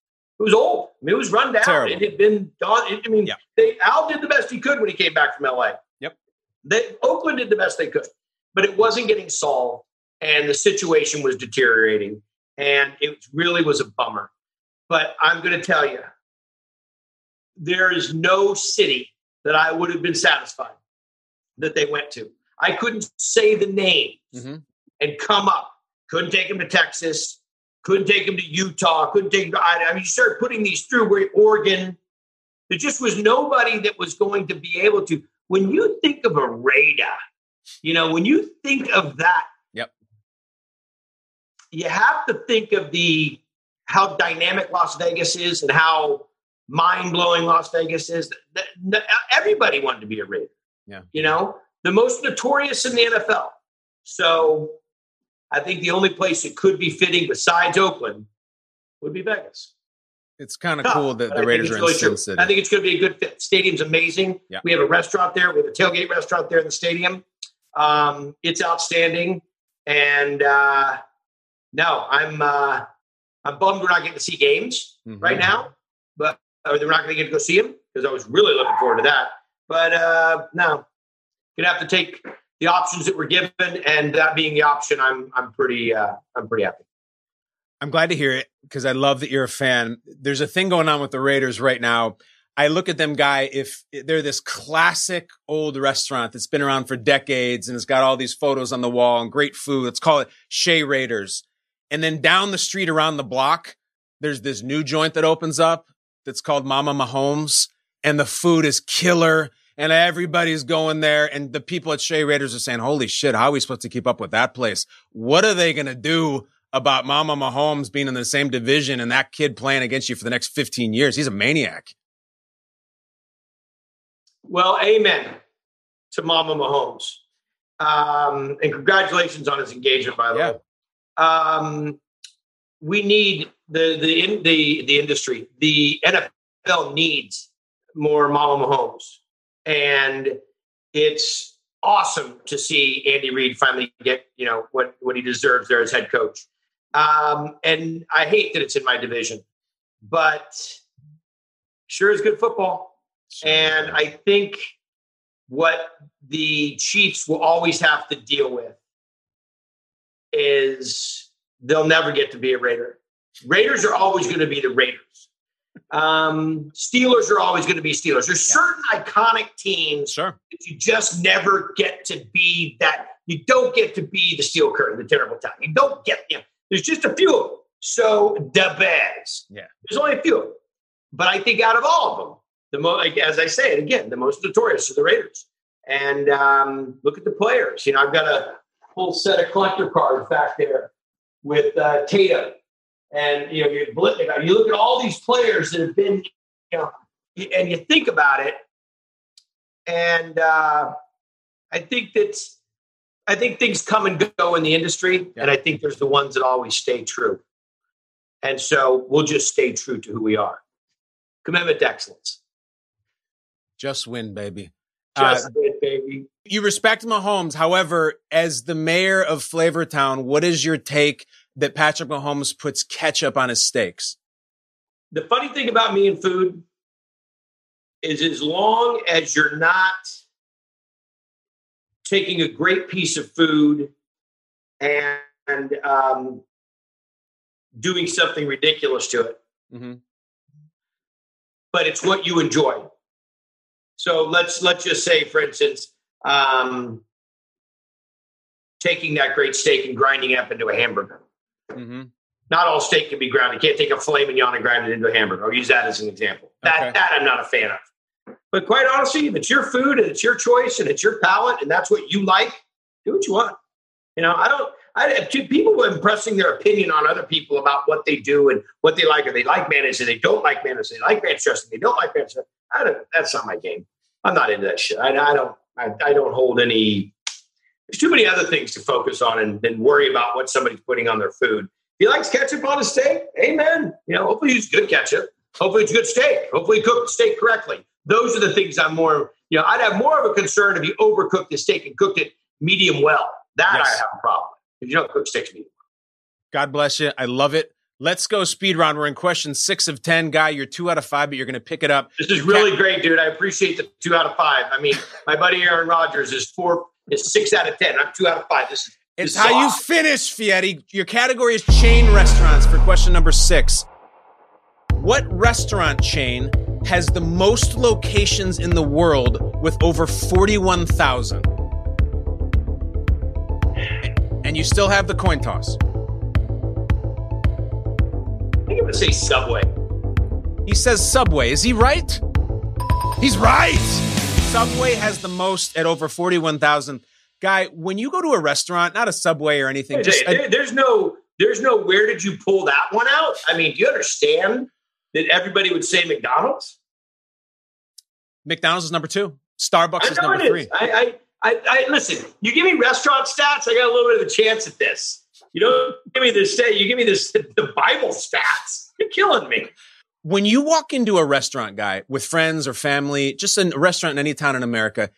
It was old. I mean, it was run down. Terrible. It had been done. I mean, Yeah. they, Al did the best he could when he came back from LA. Yep. They, Oakland did the best they could, but it wasn't getting solved, and the situation was deteriorating, and it really was a bummer. But I'm going to tell you, there is no city that I would have been satisfied that they went to. I couldn't say the names Mhm. and come up. Couldn't take them to Texas. Couldn't take them to Utah. Couldn't take them to I I mean, you start putting these through where Oregon. There just was nobody that was going to be able to. When you think of a Raider, you know, when you think of that, Yep. you have to think of the how dynamic Las Vegas is and how mind blowing Las Vegas is. Everybody wanted to be a Raider. Yeah. You know, the most notorious in the NFL. So I think the only place it could be fitting besides Oakland would be Vegas. It's kind of cool that but the Raiders are in really Sin. City. I think it's going to be a good fit. Stadium's amazing. Yeah. We have a restaurant there. We have a tailgate restaurant there in the stadium. Um, it's outstanding. And uh, no, I'm uh, I'm bummed we're not getting to see games Mhm. right now, but we're not going to get to go see him because I was really looking forward to that. But uh, no, gonna have to take the options that were given, and that being the option, I'm I'm pretty uh, I'm pretty happy. I'm glad to hear it because I love that you're a fan. There's a thing going on with the Raiders right now. I look at them, guy, if they're this classic old restaurant that's been around for decades and it's got all these photos on the wall and great food. Let's call it Chez Raiders. And then down the street around the block, there's this new joint that opens up that's called Mama Mahomes. And the food is killer. And everybody's going there. And the people at Chez Raiders are saying, holy shit, how are we supposed to keep up with that place? What are they going to do about Mama Mahomes being in the same division and that kid playing against you for the next 15 years? He's a maniac. Well, amen to Mama Mahomes. Um, and congratulations on his engagement, by the Yeah. way. Um, we need the the in, the the industry. The NFL needs more Mama Mahomes, and it's awesome to see Andy Reid finally get you know what what he deserves there as head coach. Um, and I hate that it's in my division, but sure is good football. And I think what the Chiefs will always have to deal with is they'll never get to be a Raider. Raiders are always going to be the Raiders. Um, Steelers are always going to be Steelers. There's certain iconic teams Sure. that you just never get to be that. You don't get to be the Steel Curtain, the terrible time. You don't get you know, There's just a few of them. So the Bears. Yeah. There's only a few. of them. But I think out of all of them, the most, as I say it again, the most notorious are the Raiders. And um, look at the players. You know, I've got a whole set of collector cards back there with uh, Tatum, and you know, you you look at all these players that have been, you know, and you think about it, and uh, I think that's, I think things come and go in the industry, and I think there's the ones that always stay true, and so we'll just stay true to who we are. Commitment to excellence. Just win, baby. Uh, Just it, baby. you respect Mahomes. However, as the mayor of Flavortown, what is your take that Patrick Mahomes puts ketchup on his steaks? the funny thing about me and food is as long as you're not taking a great piece of food and, and um, doing something ridiculous to it, Mm-hmm. but it's what you enjoy. So let's let's just say, for instance, um, taking that great steak and grinding it up into a hamburger. Mm-hmm. Not all steak can be ground. You can't take a filet mignon and grind it into a hamburger. I'll use that as an example. That Okay. that I'm not a fan of. But quite honestly, if it's your food and it's your choice and it's your palate and that's what you like, do what you want. You know, I don't. I people were impressing their opinion on other people about what they do and what they like, or they like mayonnaise, or they don't like mayonnaise, they like ranch dressing, they don't like ranch dressing. I don't. That's not my game. I'm not into that shit. I, I don't. I, I don't hold any there's too many other things to focus on and then worry about what somebody's putting on their food. If he likes ketchup on a steak, amen. You know, hopefully use good ketchup. Hopefully it's good steak. Hopefully he cooked the steak correctly. Those are the things I'm more, you know, I'd have more of a concern if you overcooked the steak and cooked it medium well. That yes. I have a problem if you don't cook steaks medium God bless you. I love it. Let's go speed round. We're in question six of 10. Guy, you're two out of five, but you're going to pick it up. This is really great, dude. I appreciate the two out of five. I mean, my buddy Aaron Rodgers is four, is six out of 10. I'm two out of five. This is it's how you finish, Fieri. Your category is chain restaurants for question number six. What restaurant chain has the most locations in the world with over 41,000? And you still have the coin toss. I think I'm going to say Subway. He says Subway. Is he right? He's right. Subway has the most at over 41,000. Guy, when you go to a restaurant, not a Subway or anything, just there, there's no there's no where did you pull that one out? I mean, do you understand that everybody would say McDonald's? McDonald's is number two. Starbucks is number three. I, I, I, I, listen. You give me restaurant stats, I got a little bit of a chance at this. You don't give me this. Say, you give me this the Bible stats. You're killing me. When you walk into a restaurant, guy, with friends or family, just a restaurant in any town in America,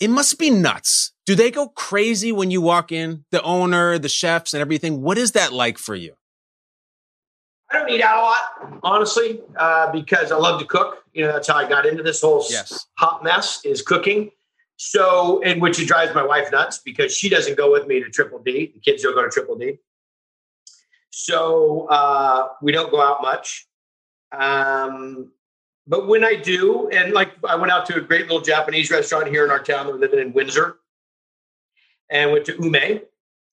it must be nuts. Do they go crazy when you walk in? The owner, the chefs, and everything. What is that like for you? I don't eat out a lot, honestly, uh, because I love to cook. You know, that's how I got into this whole yes. hot mess is cooking. So, and which it drives my wife nuts because she doesn't go with me to Triple D. The kids don't go to Triple D. So uh, we don't go out much. Um, but when I do, and like I went out to a great little Japanese restaurant here in our town. That We're living in Windsor, and went to Ume,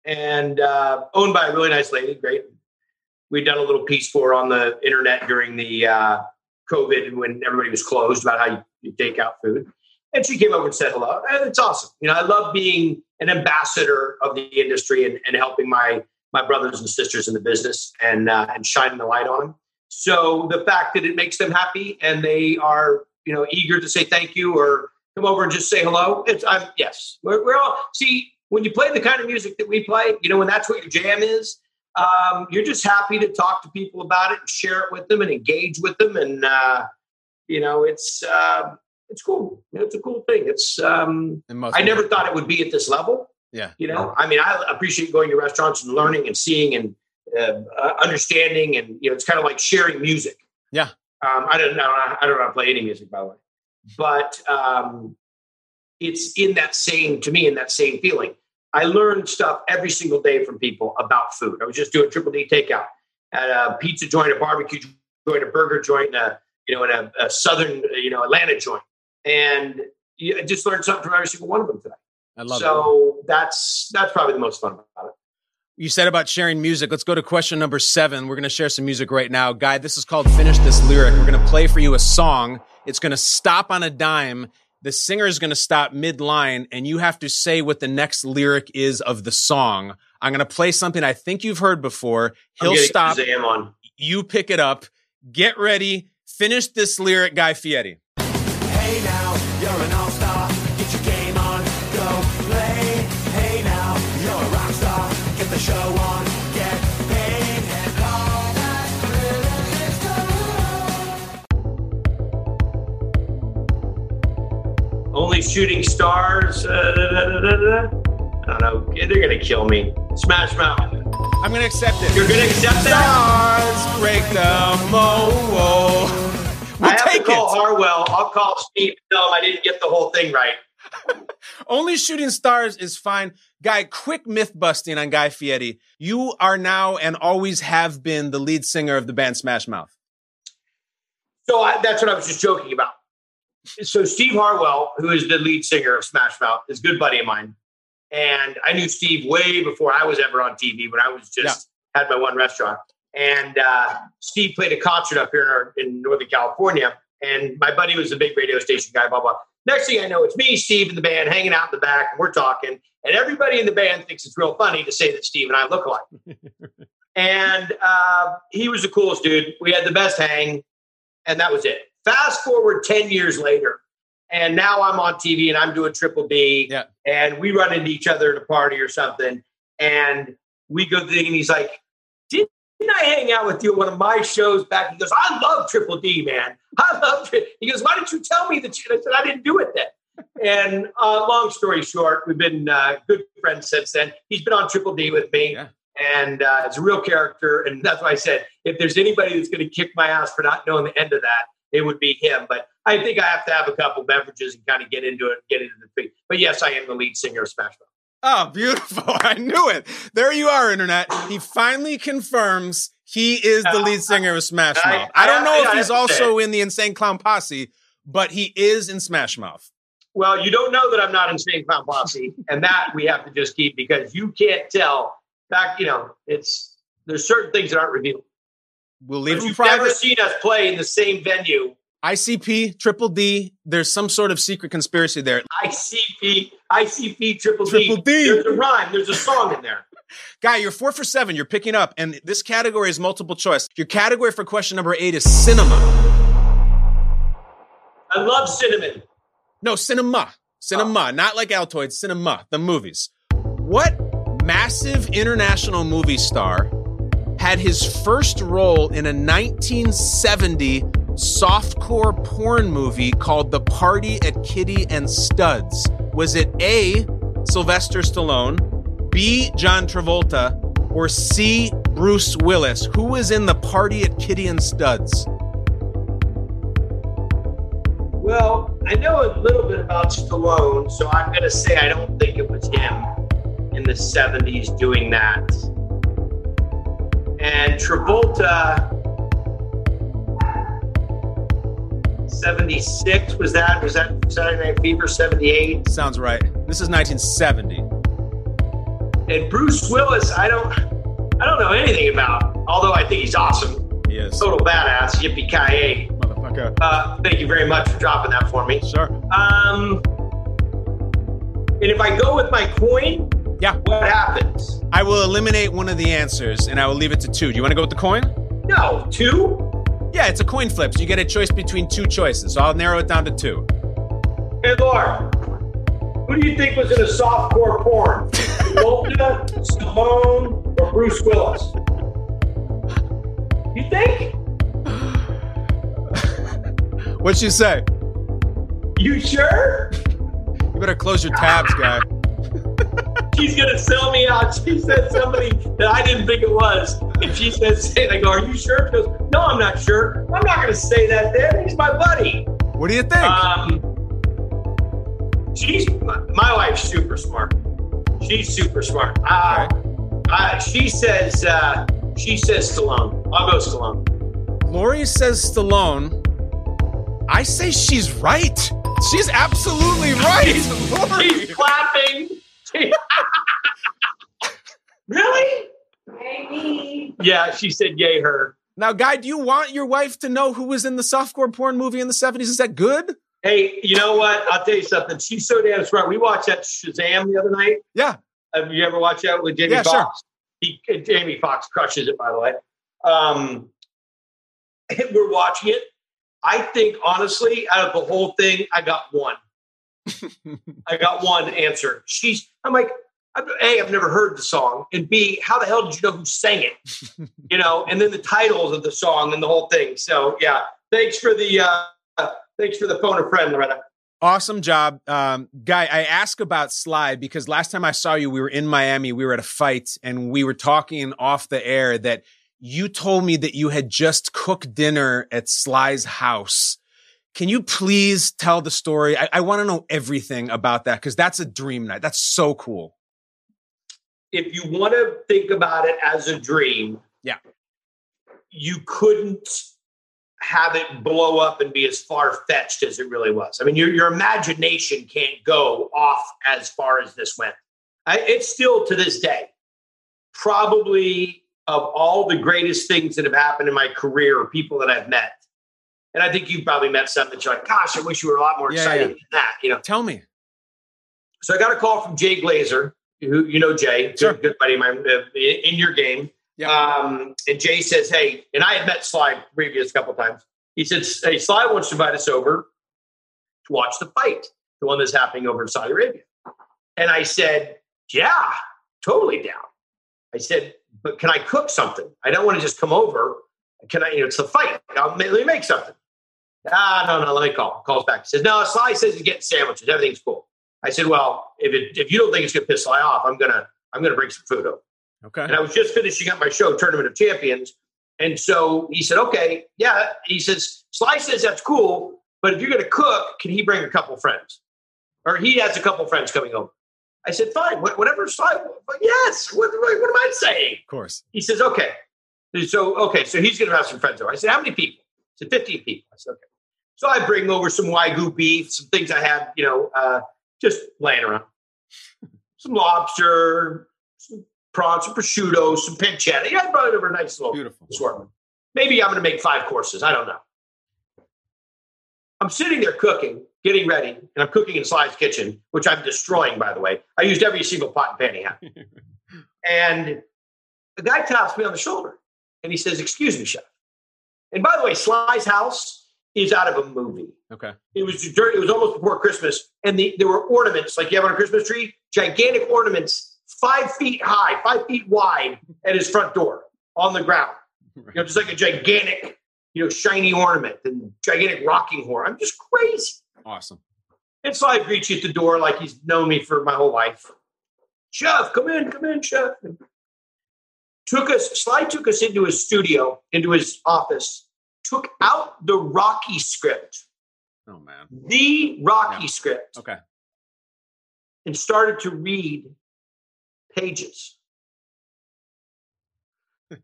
and uh, owned by a really nice lady. Great. We'd done a little piece for on the internet during the uh, COVID when everybody was closed about how you, you take out food. And she came over and said hello. And it's awesome. You know, I love being an ambassador of the industry and, and helping my my brothers and sisters in the business and uh, and shining the light on them. So the fact that it makes them happy and they are, you know, eager to say thank you or come over and just say hello. It's I'm yes. We're, we're all see when you play the kind of music that we play, you know, when that's what your jam is, um, you're just happy to talk to people about it and share it with them and engage with them. And uh, you know, it's uh, it's cool. It's a cool thing. It's um, I never thought it would be at this level. Yeah. You know, I mean, I appreciate going to restaurants and learning and seeing and uh, uh, understanding, and you know, it's kind of like sharing music. Yeah. Um, I don't know. I don't know how to play any music, by the way, but um, it's in that same to me in that same feeling. I learned stuff every single day from people about food. I was just doing triple D takeout at a pizza joint, a barbecue joint, a burger joint, a you know, in a, a southern you know Atlanta joint, and you just learned something from every single one of them today. I love so it. So that's that's probably the most fun about it. You said about sharing music. Let's go to question number seven. We're going to share some music right now. Guy, this is called Finish This Lyric. We're going to play for you a song. It's going to stop on a dime. The singer is going to stop mid line, and you have to say what the next lyric is of the song. I'm going to play something I think you've heard before. He'll stop. You pick it up. Get ready. Finish this lyric, Guy Fieri. Hey now, you're an all-star. Get your game Only shooting stars. Uh, da, da, da, I don't know. They're gonna kill me. Smash Mouth. I'm gonna accept it. You're gonna accept that? Stars break the mold. We'll I have to call it. Harwell. I'll call Steve tell him I didn't get the whole thing right. Only shooting stars is fine. Guy, quick myth busting on Guy Fieri. You are now and always have been the lead singer of the band Smash Mouth. So I, that's what I was just joking about. So Steve Harwell, who is the lead singer of Smash Mouth, is a good buddy of mine. And I knew Steve way before I was ever on TV when I was just yeah. had my one restaurant. And uh, Steve played a concert up here in, our, in Northern California. And my buddy was a big radio station guy, blah, blah. Next thing I know, it's me, Steve, and the band hanging out in the back, and we're talking. And everybody in the band thinks it's real funny to say that Steve and I look alike. and uh, he was the coolest dude. We had the best hang, and that was it. Fast forward 10 years later, and now I'm on TV and I'm doing Triple D, Yeah. and we run into each other at a party or something, and we go thing, and he's like, "Didn't I hang out with you at one of my shows back?" He goes, "I love Triple D, man. I love it." He goes, "Why didn't you tell me that?" You? I said, "I didn't do it then." And uh, long story short, we've been uh, good friends since then. He's been on Triple D with me, and uh, it's a real character. And that's why I said, if there's anybody that's going to kick my ass for not knowing the end of that, it would be him. But I think I have to have a couple beverages and kind of get into it, get into the thing. But yes, I am the lead singer of Smash Mouth. Oh, beautiful. I knew it. There you are, Internet. He finally confirms he is the lead singer of Smash Mouth. I, don't know if he's also in the Insane Clown Posse, but he is in Smash Mouth. Well, you don't know that I'm not insane clown posse, and that we have to just keep because you can't tell. Back, you know, it's there's certain things that aren't revealed. We'll leave But him you've never seen us play in the same venue. ICP, Triple D, there's some sort of secret conspiracy there. ICP, ICP, triple, Triple D. D. There's a rhyme. There's a song in there. Guy, you're four for seven. You're picking up, and this category is multiple choice. Your category for question number eight is cinema. I love cinnamon. No, cinema. Cinema, oh. not like Altoid, cinema, the movies. What massive international movie star had his first role in a 1970 softcore porn movie called The Party at Kitty and Studs? Was it A, Sylvester Stallone, B, John Travolta, or C, Bruce Willis? Who was in The Party at Kitty and Studs? Well, I know a little bit about Stallone, so I'm going to say I don't think it was him in the 70s doing that. And Travolta, 76 was that? Was that Saturday Night Fever 78? Sounds right. This is 1970. And Bruce Willis, I don't, I don't know anything about. Although I think he's awesome, He is. total badass, yippee ki Motherfucker. Uh, thank you very much for dropping that for me. Sure. Um, and if I go with my coin, Yeah. what happens? I will eliminate one of the answers and I will leave it to two. Do you want to go with the coin? No, two. Yeah, it's a coin flip. So you get a choice between two choices. So I'll narrow it down to two. Hey, Laura, who do you think was in a softcore porn? Travolta, Stallone, or Bruce Willis? You think? What'd she say? You sure? You better close your tabs, guy. She's gonna sell me out. She said somebody that I didn't think it was. And she said, "Say," I go, "Are you sure?" She goes, "No, I'm not sure. I'm not gonna say that. There, he's my buddy." What do you think? Um, she's my wife's super smart. She's super smart. Uh, uh, she says uh, she says Stallone. I'll go Stallone. Lori says Stallone. I say she's right. She's absolutely right. Lori. She's clapping. really? Yeah, she said yay her. Now, Guy, do you want your wife to know who was in the softcore porn movie in the 70s? Is that good? Hey, you know what? I'll tell you something. She's so damn smart. We watched that Shazam the other night. Yeah. Have you ever watched that with Jamie Yeah, sure. He, Jamie Foxx crushes it, by the way. Um, we're watching it. I think, honestly, out of the whole thing, I got one. I got one answer. She's, I'm like, A, I've never heard the song. And B, how the hell did you know who sang it? you know, and then the titles of the song and the whole thing. So, yeah, thanks for the, uh, thanks for the phone a friend, Loretta. Awesome job. Um, Guy, I ask about Sly because last time I saw you, we were in Miami. We were at a fight and we were talking off the air that you told me that you had just cooked dinner at Sly's house. Can you please tell the story? I, I want to know everything about that because that's a dream night. That's so cool. If you want to think about it as a dream, Yeah. you couldn't have it blow up and be as far fetched as it really was. I mean, your your imagination can't go off as far as this went. I, it's still to this day probably of all the greatest things that have happened in my career or people that I've met. And I think you've probably met some that you're like, gosh, I wish you were a lot more Yeah, excited yeah. than that. You know, Tell me. so I got a call from Jay Glazer, who you know Jay, Sure. good buddy of mine uh, in your game. Yeah. Um, and Jay says, "Hey," and I had met Sly previous couple times. He said, "Hey, Sly wants to invite us over, to watch the fight, the one that's happening over in Saudi Arabia. And I said, Yeah, totally down. I said, But can I cook something? I don't want to just come over. Can I, you know, it's a fight. I'll, let me make something. Ah, no, no, let me call. Calls back. He says, No, Sly says he's getting sandwiches. Everything's cool. I said, Well, if it, if you don't think it's gonna piss Sly off, I'm gonna I'm gonna bring some food over. Okay. And I was just finishing up my show, Tournament of Champions. And so he said, okay, yeah. He says, Sly says that's cool, but if you're going to cook, can he bring a couple friends? Or he has a couple friends coming over. I said, fine, wh- whatever Sly, but yes, what, what, what am I saying? Of course. He says, okay. So, okay, so he's going to have some friends over. I said, how many people? He said, 15 people. I said, okay. So I bring over some Wagyu beef, some things I had, you know, uh, just laying around. some lobster, some prawns, some prosciutto, some pancetta. Yeah, I brought it over a nice little Beautiful. assortment. Maybe I'm going to make five courses. I don't know. I'm sitting there cooking, getting ready, and I'm cooking in Sly's kitchen, which I'm destroying, by the way. I used every single pot and pan he had. and the guy taps me on the shoulder and he says, Excuse me, chef. And by the way, Sly's house is out of a movie. Okay. It was dirt. It was almost before Christmas, and the, there were ornaments like you have on a Christmas tree, gigantic ornaments, five feet high, five feet wide, at his front door on the ground. You know, just like a gigantic, you know, shiny ornament and gigantic rocking horse. I'm just crazy. Awesome. And so I greet you at the door like he's known me for my whole life. Chef, come in, come in, chef. And took us, Sly took us into his studio, into his office, took out the Rocky script, Oh man. the Rocky Yeah. script, Okay. and started to read pages.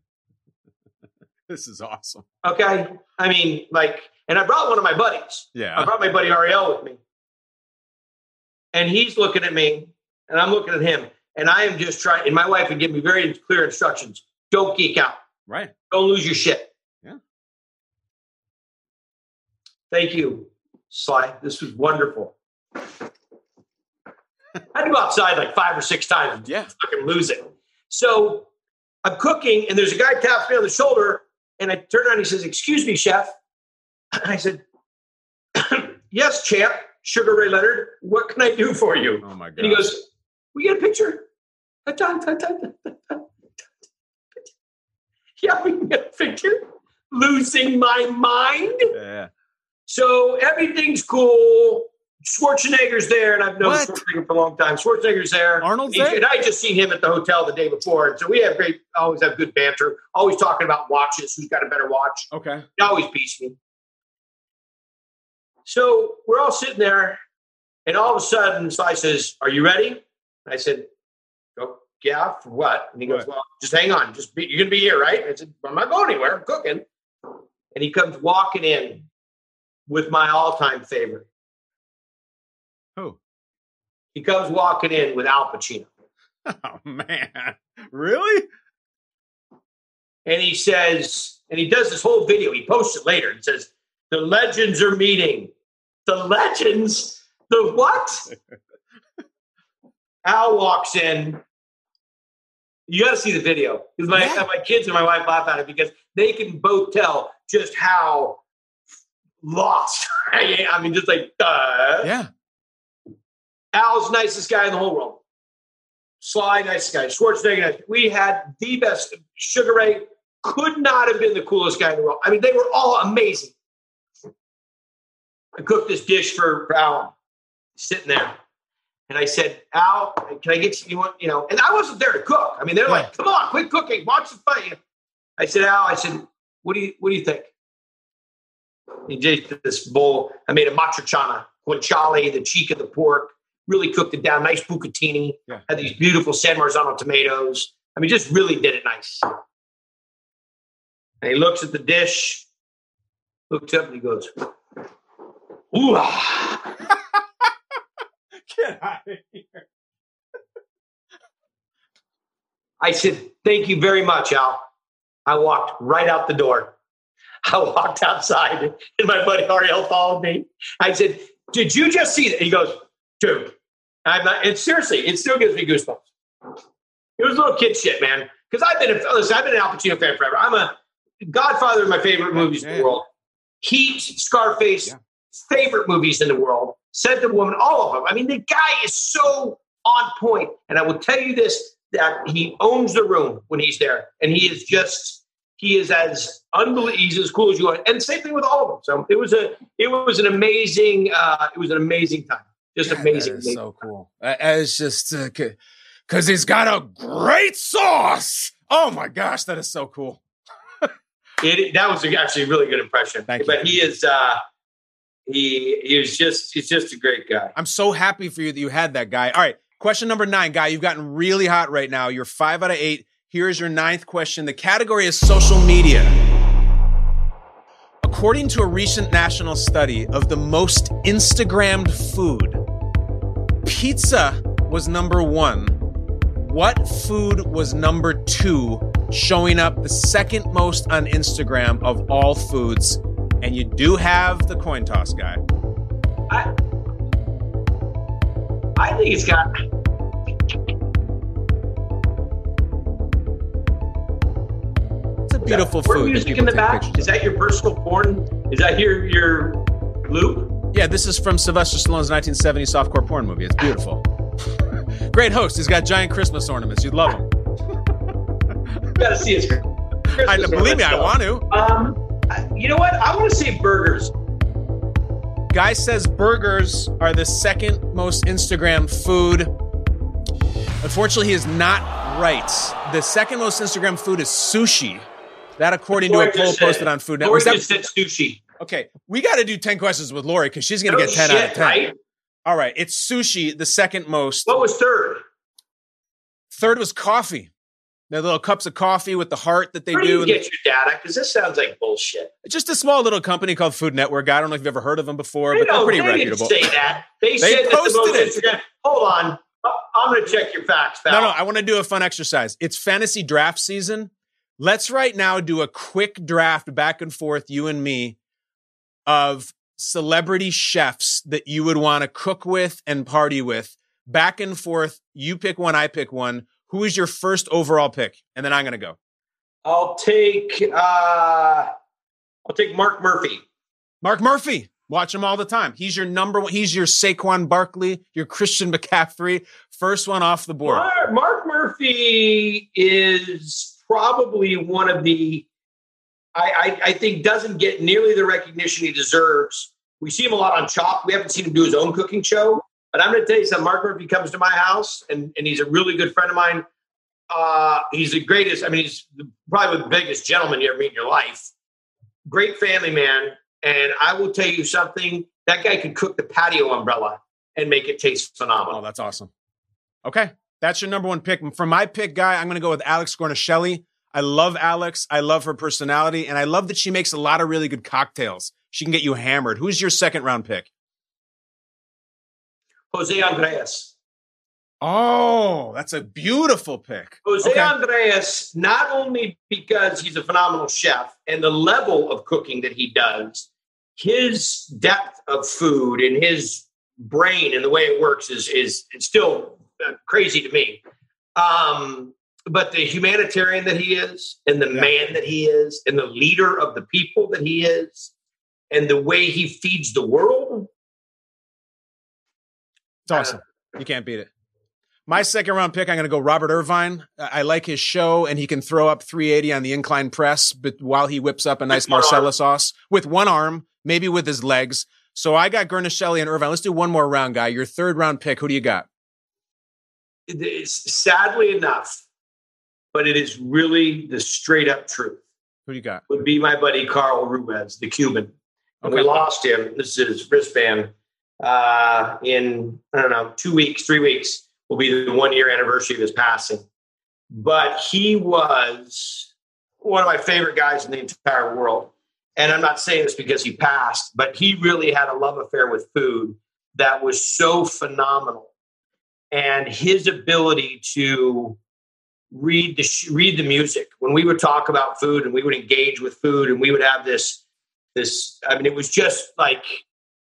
This is awesome. Okay. I mean, like, and I brought one of my buddies. Yeah. I brought my buddy Ariel with me. And he's looking at me, and I'm looking at him, and I am just trying. And my wife would give me very clear instructions don't geek out, Right. don't lose your shit. Thank you, Sly. This was wonderful. I had to go outside like five or six times Yeah. fucking lose it. So I'm cooking, and there's a guy taps me on the shoulder, and I turn around and he says, Excuse me, chef. And I said, Yes, champ, Sugar Ray Leonard. What can I do for you? Oh my god. And he goes, We get a picture? Yeah, we can get a picture. Losing my mind. Yeah. So everything's cool. Schwarzenegger's there, and I've known What? Schwarzenegger for a long time. Schwarzenegger's there. Arnold's He- there? And I just seen him at the hotel the day before. And so we have great, always have good banter, always talking about watches, who's got a better watch. Okay. He always beats me. So we're all sitting there, and all of a sudden, Sly says, Are you ready? I said, oh, Yeah, for what? And he goes, What? Well, just hang on. Just be, You're going to be here, right? I said, I'm not going anywhere. I'm cooking. And he comes walking in with my all time favorite. Who? He comes walking in with Al Pacino. Oh man. Really? And he says, and he does this whole video. He posts it later. He says, The legends are meeting. The legends? The what? Al walks in. You got to see the video. Because my, Yeah. my kids and my wife laugh at it because they can both tell just how lost I mean, just like, uh, Yeah. Al's nicest guy in the whole world. Sly, nicest guy. Schwarzenegger, nice. we had the best. Sugar Ray could not have been the coolest guy in the world. I mean, they were all amazing. I cooked this dish for, for Al, sitting there. And I said, Al, can I get you, you want, you know, and I wasn't there to cook. I mean, they're like, come on, quit cooking, watch the fight. I said, Al, I said, what do you, what do you think? He did this bowl. I made a matriciana, guanciale, the cheek of the pork, really cooked it down, nice bucatini, Yeah. had these beautiful San Marzano tomatoes. I mean, just really did it nice. And he looks at the dish, looks up and he goes, Ooh, ah." Get out of here. I said, Thank you very much, Al. I walked right out the door. I walked outside and my buddy Ariel followed me. I said, Did you just see that? He goes, Dude, I'm not, and seriously, it still gives me goosebumps. It was little kid shit, man. Because I've been a, listen, I've been an Al Pacino fan forever. I'm a Godfather of my favorite movies in the world. Heat, Scarface, Yeah. favorite movies in the world. Said the woman, all of them. I mean, the guy is so on point. And I will tell you this: that he owns the room when he's there, and he is just he is as unbelievable. He's as cool as you are. And same thing with all of them. So it was a it was an amazing uh, it was an amazing time. Just God, amazing. amazing. so cool. Uh, It's just because he's got a great sauce. Oh my gosh, that is so cool. It, that was actually a really good impression. Thank you. But he is uh he he was just he's just a great guy. I'm so happy for you that you had that guy. All right, question number nine, guy. You've gotten really hot right now. You're five out of eight. Here's your ninth question. The category is social media. According to a recent national study of the most Instagrammed food, pizza was number one. What food was number two, showing up the second most on Instagram of all foods? And you do have the coin toss guy. I I think it's got beautiful food. music in the back. Is that your personal porn? Is that your your loop? Yeah, this is from Sylvester Stallone's 1970 softcore porn movie. It's beautiful. Great host. He's got giant Christmas ornaments. You'd love him. You got to see his. I, believe me, I want to. Um, you know what? I want to say burgers. Guy says burgers are the second most Instagram food. Unfortunately, he is not right. The second most Instagram food is sushi. That, according to a poll said- posted on Food Lori Network. Is that- just said sushi. okay, we got to do 10 questions with Lori because she's going to No get 10 out of 10. right? All right, it's sushi, the second most. What was third? Third was coffee. The little cups of coffee with the heart that they Where do do. you get your data? Because this sounds like bullshit. Just a small little company called Food Network. I don't know if you've ever heard of them before, They but they're pretty they didn't reputable. say that. They, They said that the posted most it. Instagram. Hold on. I'm going to check your facts, pal. No, no, I want to do a fun exercise. It's fantasy draft season. Let's right now do a quick draft back and forth, you and me, of celebrity chefs that you would want to cook with and party with. Back and forth. You pick one, I pick one. Who is your first overall pick? And then I'm going to go. I'll take. Uh, I'll take Mark Murphy. Mark Murphy. Watch him all the time. He's your number one. He's your Saquon Barkley, your Christian McCaffrey. First one off the board. Mark, Mark Murphy is probably one of the. I, I, I think doesn't get nearly the recognition he deserves. We see him a lot on Chop. We haven't seen him do his own cooking show. But I'm going to tell you something. Mark Murphy comes to my house, and, and he's a really good friend of mine. Uh, he's the greatest. I mean, he's probably the biggest gentleman you ever meet in your life. Great family man. And I will tell you something. That guy could cook the patio umbrella and make it taste phenomenal. Oh, that's awesome. Okay. That's your number one pick. For my pick guy, I'm going to go with Alex Guarnaschelli. I love Alex. I love her personality. And I love that she makes a lot of really good cocktails. She can get you hammered. Who's your second round pick? José Andrés. Oh, that's a beautiful pick. José Okay. Andrés, not only because he's a phenomenal chef and the level of cooking that he does, his depth of food and his brain and the way it works is is it's still crazy to me. Um, but the humanitarian that he is, and the man that he is, and the leader of the people that he is, and the way he feeds the world, It's awesome. You can't beat it. My second round pick, I'm going to go Robert Irvine. I like his show, and he can throw up 380 on the incline press, but while he whips up a nice Marsala sauce with one arm, maybe with his legs. So I got Guarnaschelli and Irvine. Let's do one more round, guy. Your third round pick. Who do you got? It is sadly enough, but it is really the straight up truth. Who do you got? would be my buddy Carl Ruiz, the Cuban. And we lost him. This is his wristband. Uh, in I don't know, two weeks, three weeks will be the one year anniversary of his passing. But he was one of my favorite guys in the entire world. And I'm not saying this because he passed, but he really had a love affair with food that was so phenomenal. And his ability to read the sh- read the music. When we would talk about food and we would engage with food and we would have this this i mean it was just like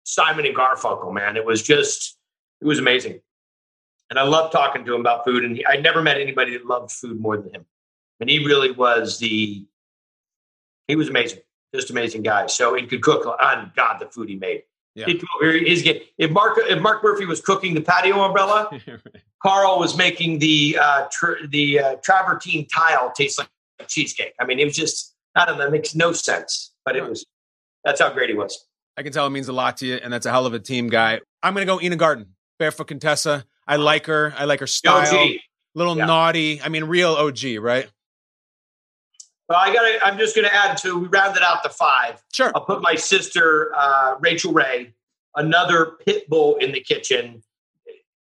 simon and garfunkel man. It was just it was amazing. And i loved talking to him about food and i never met anybody that loved food more than him. And he really was the he was amazing just amazing guy. So he could cook on god the food he made Yeah. He'd come over here, he's get, if Mark if Mark Murphy was cooking the patio umbrella, Carl was making the uh, tr- the uh, travertine tile taste like cheesecake. I mean, it was just I don't know, it makes no sense, but it was that's how great he was. I can tell it means a lot to you, and that's a hell of a team guy. I'm going to go Ina Garten, Barefoot Contessa. I like her. I like her style. OG. Little Yeah. naughty. I mean, real OG, right? Well, I got. I'm just going to add to. We rounded out the five. Sure. I'll put my sister uh, Rachael Ray, another pit bull in the kitchen,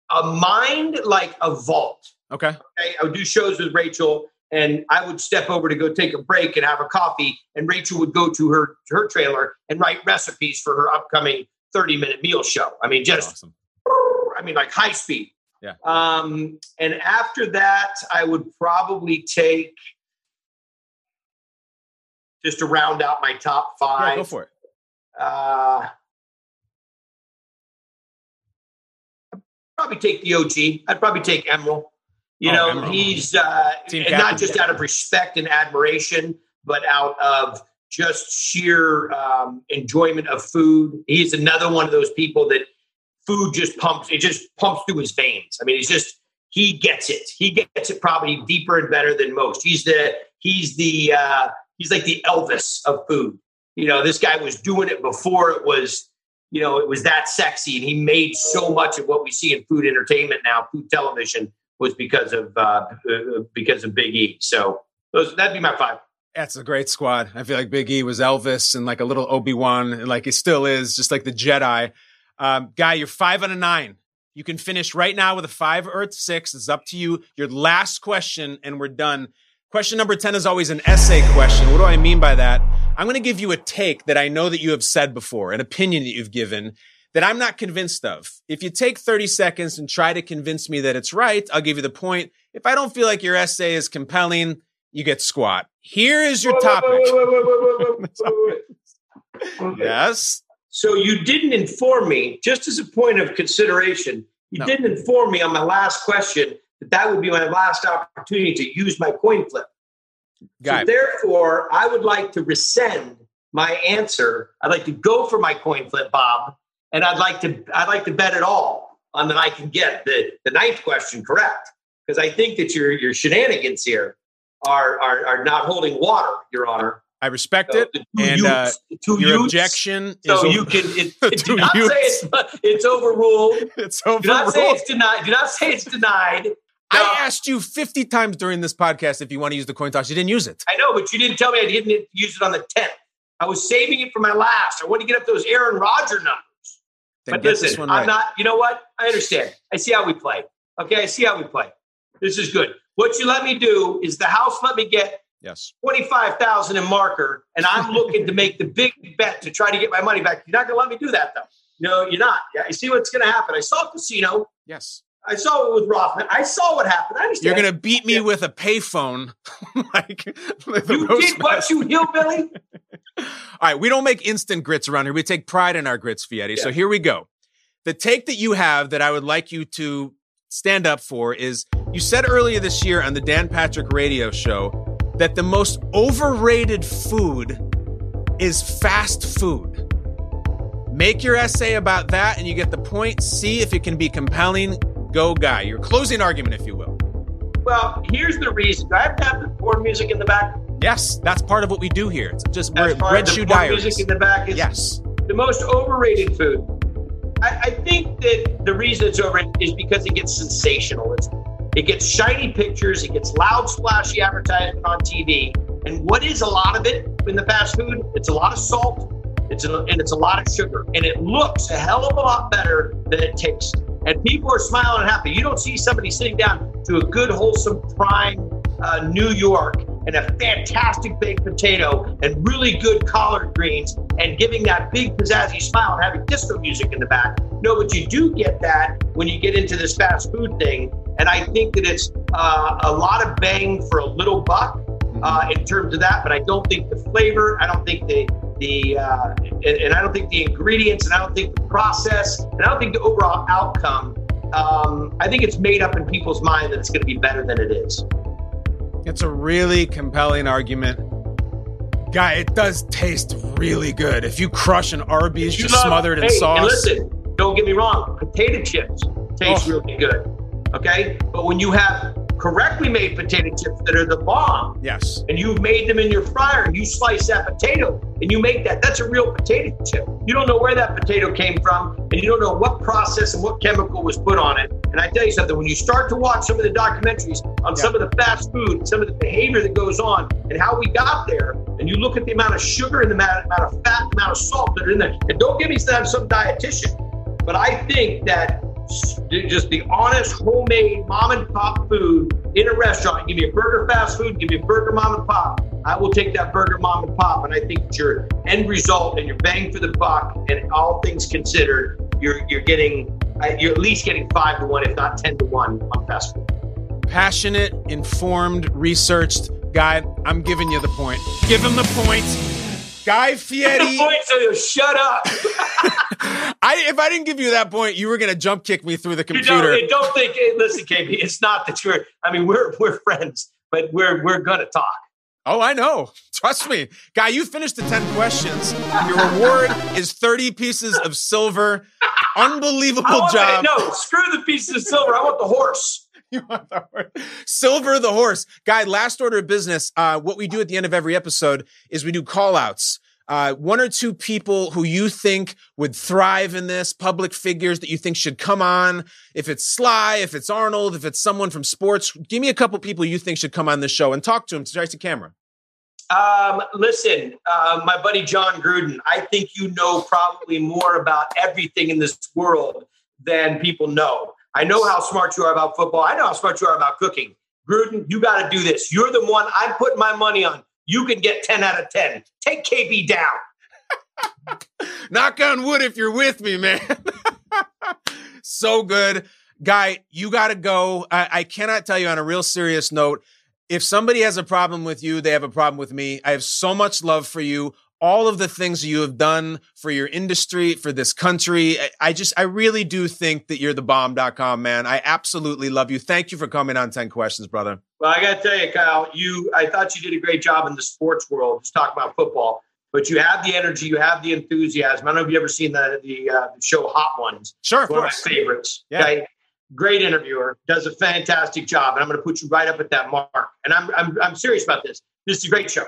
a mind like a vault. Okay. Okay, I would do shows with Rachael, and I would step over to go take a break and have a coffee, and Rachael would go to her her trailer and write recipes for her upcoming 30 minute meal show. I mean, just Awesome. I mean, like high speed. Yeah. Um, and after that, I would probably take just to round out my top Yeah, five. go for it. Uh, I'd probably take the OG. I'd probably take Emeril. You Oh, know, Emeril. he's uh, not just out of respect and admiration, but out of just sheer um, enjoyment of food. He's another one of those people that food just pumps. It just pumps through his veins. I mean, he's just he gets it. He gets it probably deeper and better than most. He's the he's the uh, he's like the Elvis of food. You know, this guy was doing it before it was you know it was that sexy, and he made so much of what we see in food entertainment now, food television was because of uh, uh, because of Big E. So those that'd be my five. That's a great squad. I feel like Big E was Elvis and like a little Obi Wan, and like he still is, just like the Jedi. Um, guy, you're five out of nine. You can finish right now with a five or a six. It's up to you. Your last question, and we're done. Question number 10 is always an essay question. What do I mean by that? I'm going to give you a take that I know that you have said before, an opinion that you've given that I'm not convinced of. If you take 30 seconds and try to convince me that it's right, I'll give you the point. If I don't feel like your essay is compelling, you get squat. Here is your topic. Yes. So you didn't inform me, just as a point of consideration, you No. didn't inform me on my last question that that would be my last opportunity to use my coin flip. Guy. So therefore, I would like to rescind my answer. I'd like to go for my coin flip, Bob, and I'd like to I'd like to bet it all on that I can get the the ninth question correct because I think that your your shenanigans here are are, are not holding water, Your Honor. I respect So it. And uh, youths- the two your youths- objection So is you can it, it- do not say it's, it's overruled. it's overruled. Do not say it's denied. Do not say it's denied. I asked you 50 times during this podcast if you want to use the coin toss. You didn't use it. I know, but you didn't tell me I didn't use it on the 10th. I was saving it for my last. I want to get up those Aaron Rodgers numbers. Then but listen, one I'm not, you know what? I understand. I see how we play. Okay, I see how we play. This is good. What you let me do is the house let me get Yes. 25,000 in marker, and I'm looking to make the big bet to try to get my money back. You're not going to let me do that, though. No, you're not. Yeah, you see what's going to happen. I saw a Casino. Yes. I saw it with Rothman. I saw what happened. I understand. You're going to beat me with a payphone. like, You did what, you hillbilly? All right, we don't make instant grits around here. We take pride in our grits, Fietti. So here we go. The take that you have that I would like you to stand up for is you said earlier this year on the Dan Patrick radio show that the most overrated food is fast food. Make your essay about that and you get the point. See if it can be compelling. Go, guy. Your closing argument, if you will. Well, here's the reason. Do I have to have the porn music in the back? Yes, that's part of what we do here. It's just we're As far Red Shoe Diaries. music in the back is Yes. the most overrated food. I, I think that the reason it's overrated is because it gets sensational. It's, it gets shiny pictures. It gets loud, splashy advertisement on TV. And what is a lot of it in the fast food? It's a lot of salt. It's a, and it's a lot of sugar, and it looks a hell of a lot better than it tastes. And people are smiling and happy. You don't see somebody sitting down to a good, wholesome prime uh, New York and a fantastic baked potato and really good collard greens and giving that big pizzazzy smile and having disco music in the back. No, but you do get that when you get into this fast food thing. And I think that it's uh, a lot of bang for a little buck uh, in terms of that. But I don't think the flavor, I don't think the the uh, and, and I don't think the ingredients, and I don't think the process, and I don't think the overall outcome. Um, I think it's made up in people's mind that it's going to be better than it is. It's a really compelling argument. Guy, it does taste really good. If you crush an Arby's You just love- smothered in hey, sauce. And listen, don't get me wrong, potato chips taste Oh. really good. Okay? But when you have correctly made potato chips that are the bomb, yes. and you've made them in your fryer and you slice that potato and you make that, that's a real potato chip. You don't know where that potato came from and you don't know what process and what chemical was put on it. And I tell you something, when you start to watch some of the documentaries on some of the fast food, some of the behavior that goes on and how we got there, and you look at the amount of sugar and the amount, amount of fat, the amount of salt that are in there, and don't get me that I'm some dietitian, but I think that just the honest homemade mom and pop food in a restaurant. Give me a burger fast food, give me a burger mom and pop. I will take that burger mom and pop, and I think your end result and your bang for the buck, and all things considered, you're you're getting uh, you're at least getting five to one, if not ten to one on fast food. Passionate, informed, researched guy. I'm giving you the point. Give him the point. Guy Fieri. point, so you shut up. I if I didn't give you that point, you were gonna jump kick me through the You computer. don't, don't think. Listen, KB, it's not that you're. I mean, we're we're friends, but we're we're gonna talk. Oh, I know. Trust me. Guy, you finished the 10 questions. Your reward is 30 pieces of silver. Unbelievable job. The, no, screw the pieces of silver. I want the horse. You want the horse. Silver the horse. Guy, last order of business. Uh, what we do at the end of every episode is we do call outs. Uh, one or two people who you think would thrive in this, public figures that you think should come on. If it's Sly, if it's Arnold, if it's someone from sports, give me a couple people you think should come on this show and talk to them to camera. Um, listen, uh, my buddy Jon Gruden, I think you know probably more about everything in this world than people know. I know how smart you are about football. I know how smart you are about cooking. Gruden, you got to do this. You're the one I'm putting my money on. You can get 10 out of 10. Take KB down. Knock on wood if you're with me, man. so good. Guy, you got to go. I, I cannot tell you on a real serious note. If somebody has a problem with you, they have a problem with me. I have so much love for you. All of the things you have done for your industry, for this country. I, just, I really do think that you're the bomb.com, man. I absolutely love you. Thank you for coming on 10 questions, brother. Well, I got to tell you, Kyle, you I thought you did a great job in the sports world, just talking about football. But you have the energy, you have the enthusiasm. I don't know if you've ever seen the the, uh, the show Hot Ones. Sure, of one course. of my favorites. Yeah. Okay, great interviewer, does a fantastic job, and I'm going to put you right up at that mark. And I'm I'm I'm serious about this. This is a great show.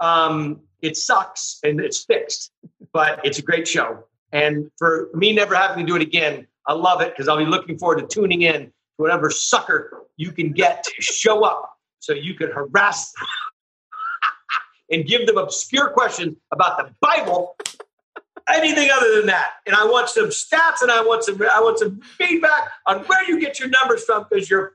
Um, it sucks and it's fixed, but it's a great show. And for me never having to do it again, I love it because I'll be looking forward to tuning in to whatever sucker you can get to show up so you can harass and give them obscure questions about the Bible. Anything other than that, and I want some stats, and I want some, I want some feedback on where you get your numbers from because you're,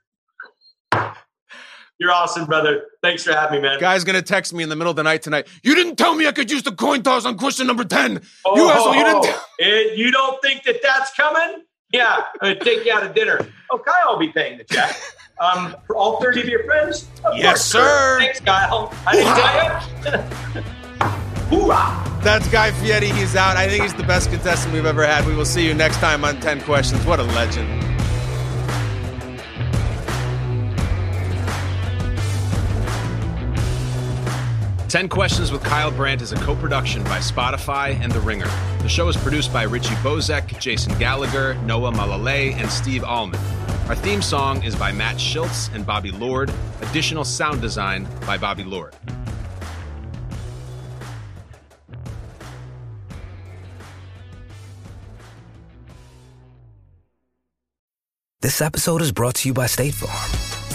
you're awesome, brother. Thanks for having me, man. Guy's going to text me in the middle of the night tonight. You didn't tell me I could use the coin toss on question number 10. you Oh, asshole, you didn't. eh, you don't think that that's coming? Yeah, I'm gonna take you out to dinner. Oh, Kyle will be paying the check. Um, for all 30 of your friends? Of Yes, course, sir. Thanks, Kyle. I didn't tell you. Hoorah! That's Guy Fieri. He's out. I think he's the best contestant we've ever had. We will see you next time on 10 Questions. What a legend. Ten Questions with Kyle Brandt is a co production by Spotify and The Ringer. The show is produced by Richie Bozek, Jason Gallagher, Noah Malalay, and Steve Allman. Our theme song is by Matt Schiltz and Bobby Lord. Additional sound design by Bobby Lord. This episode is brought to you by State Farm.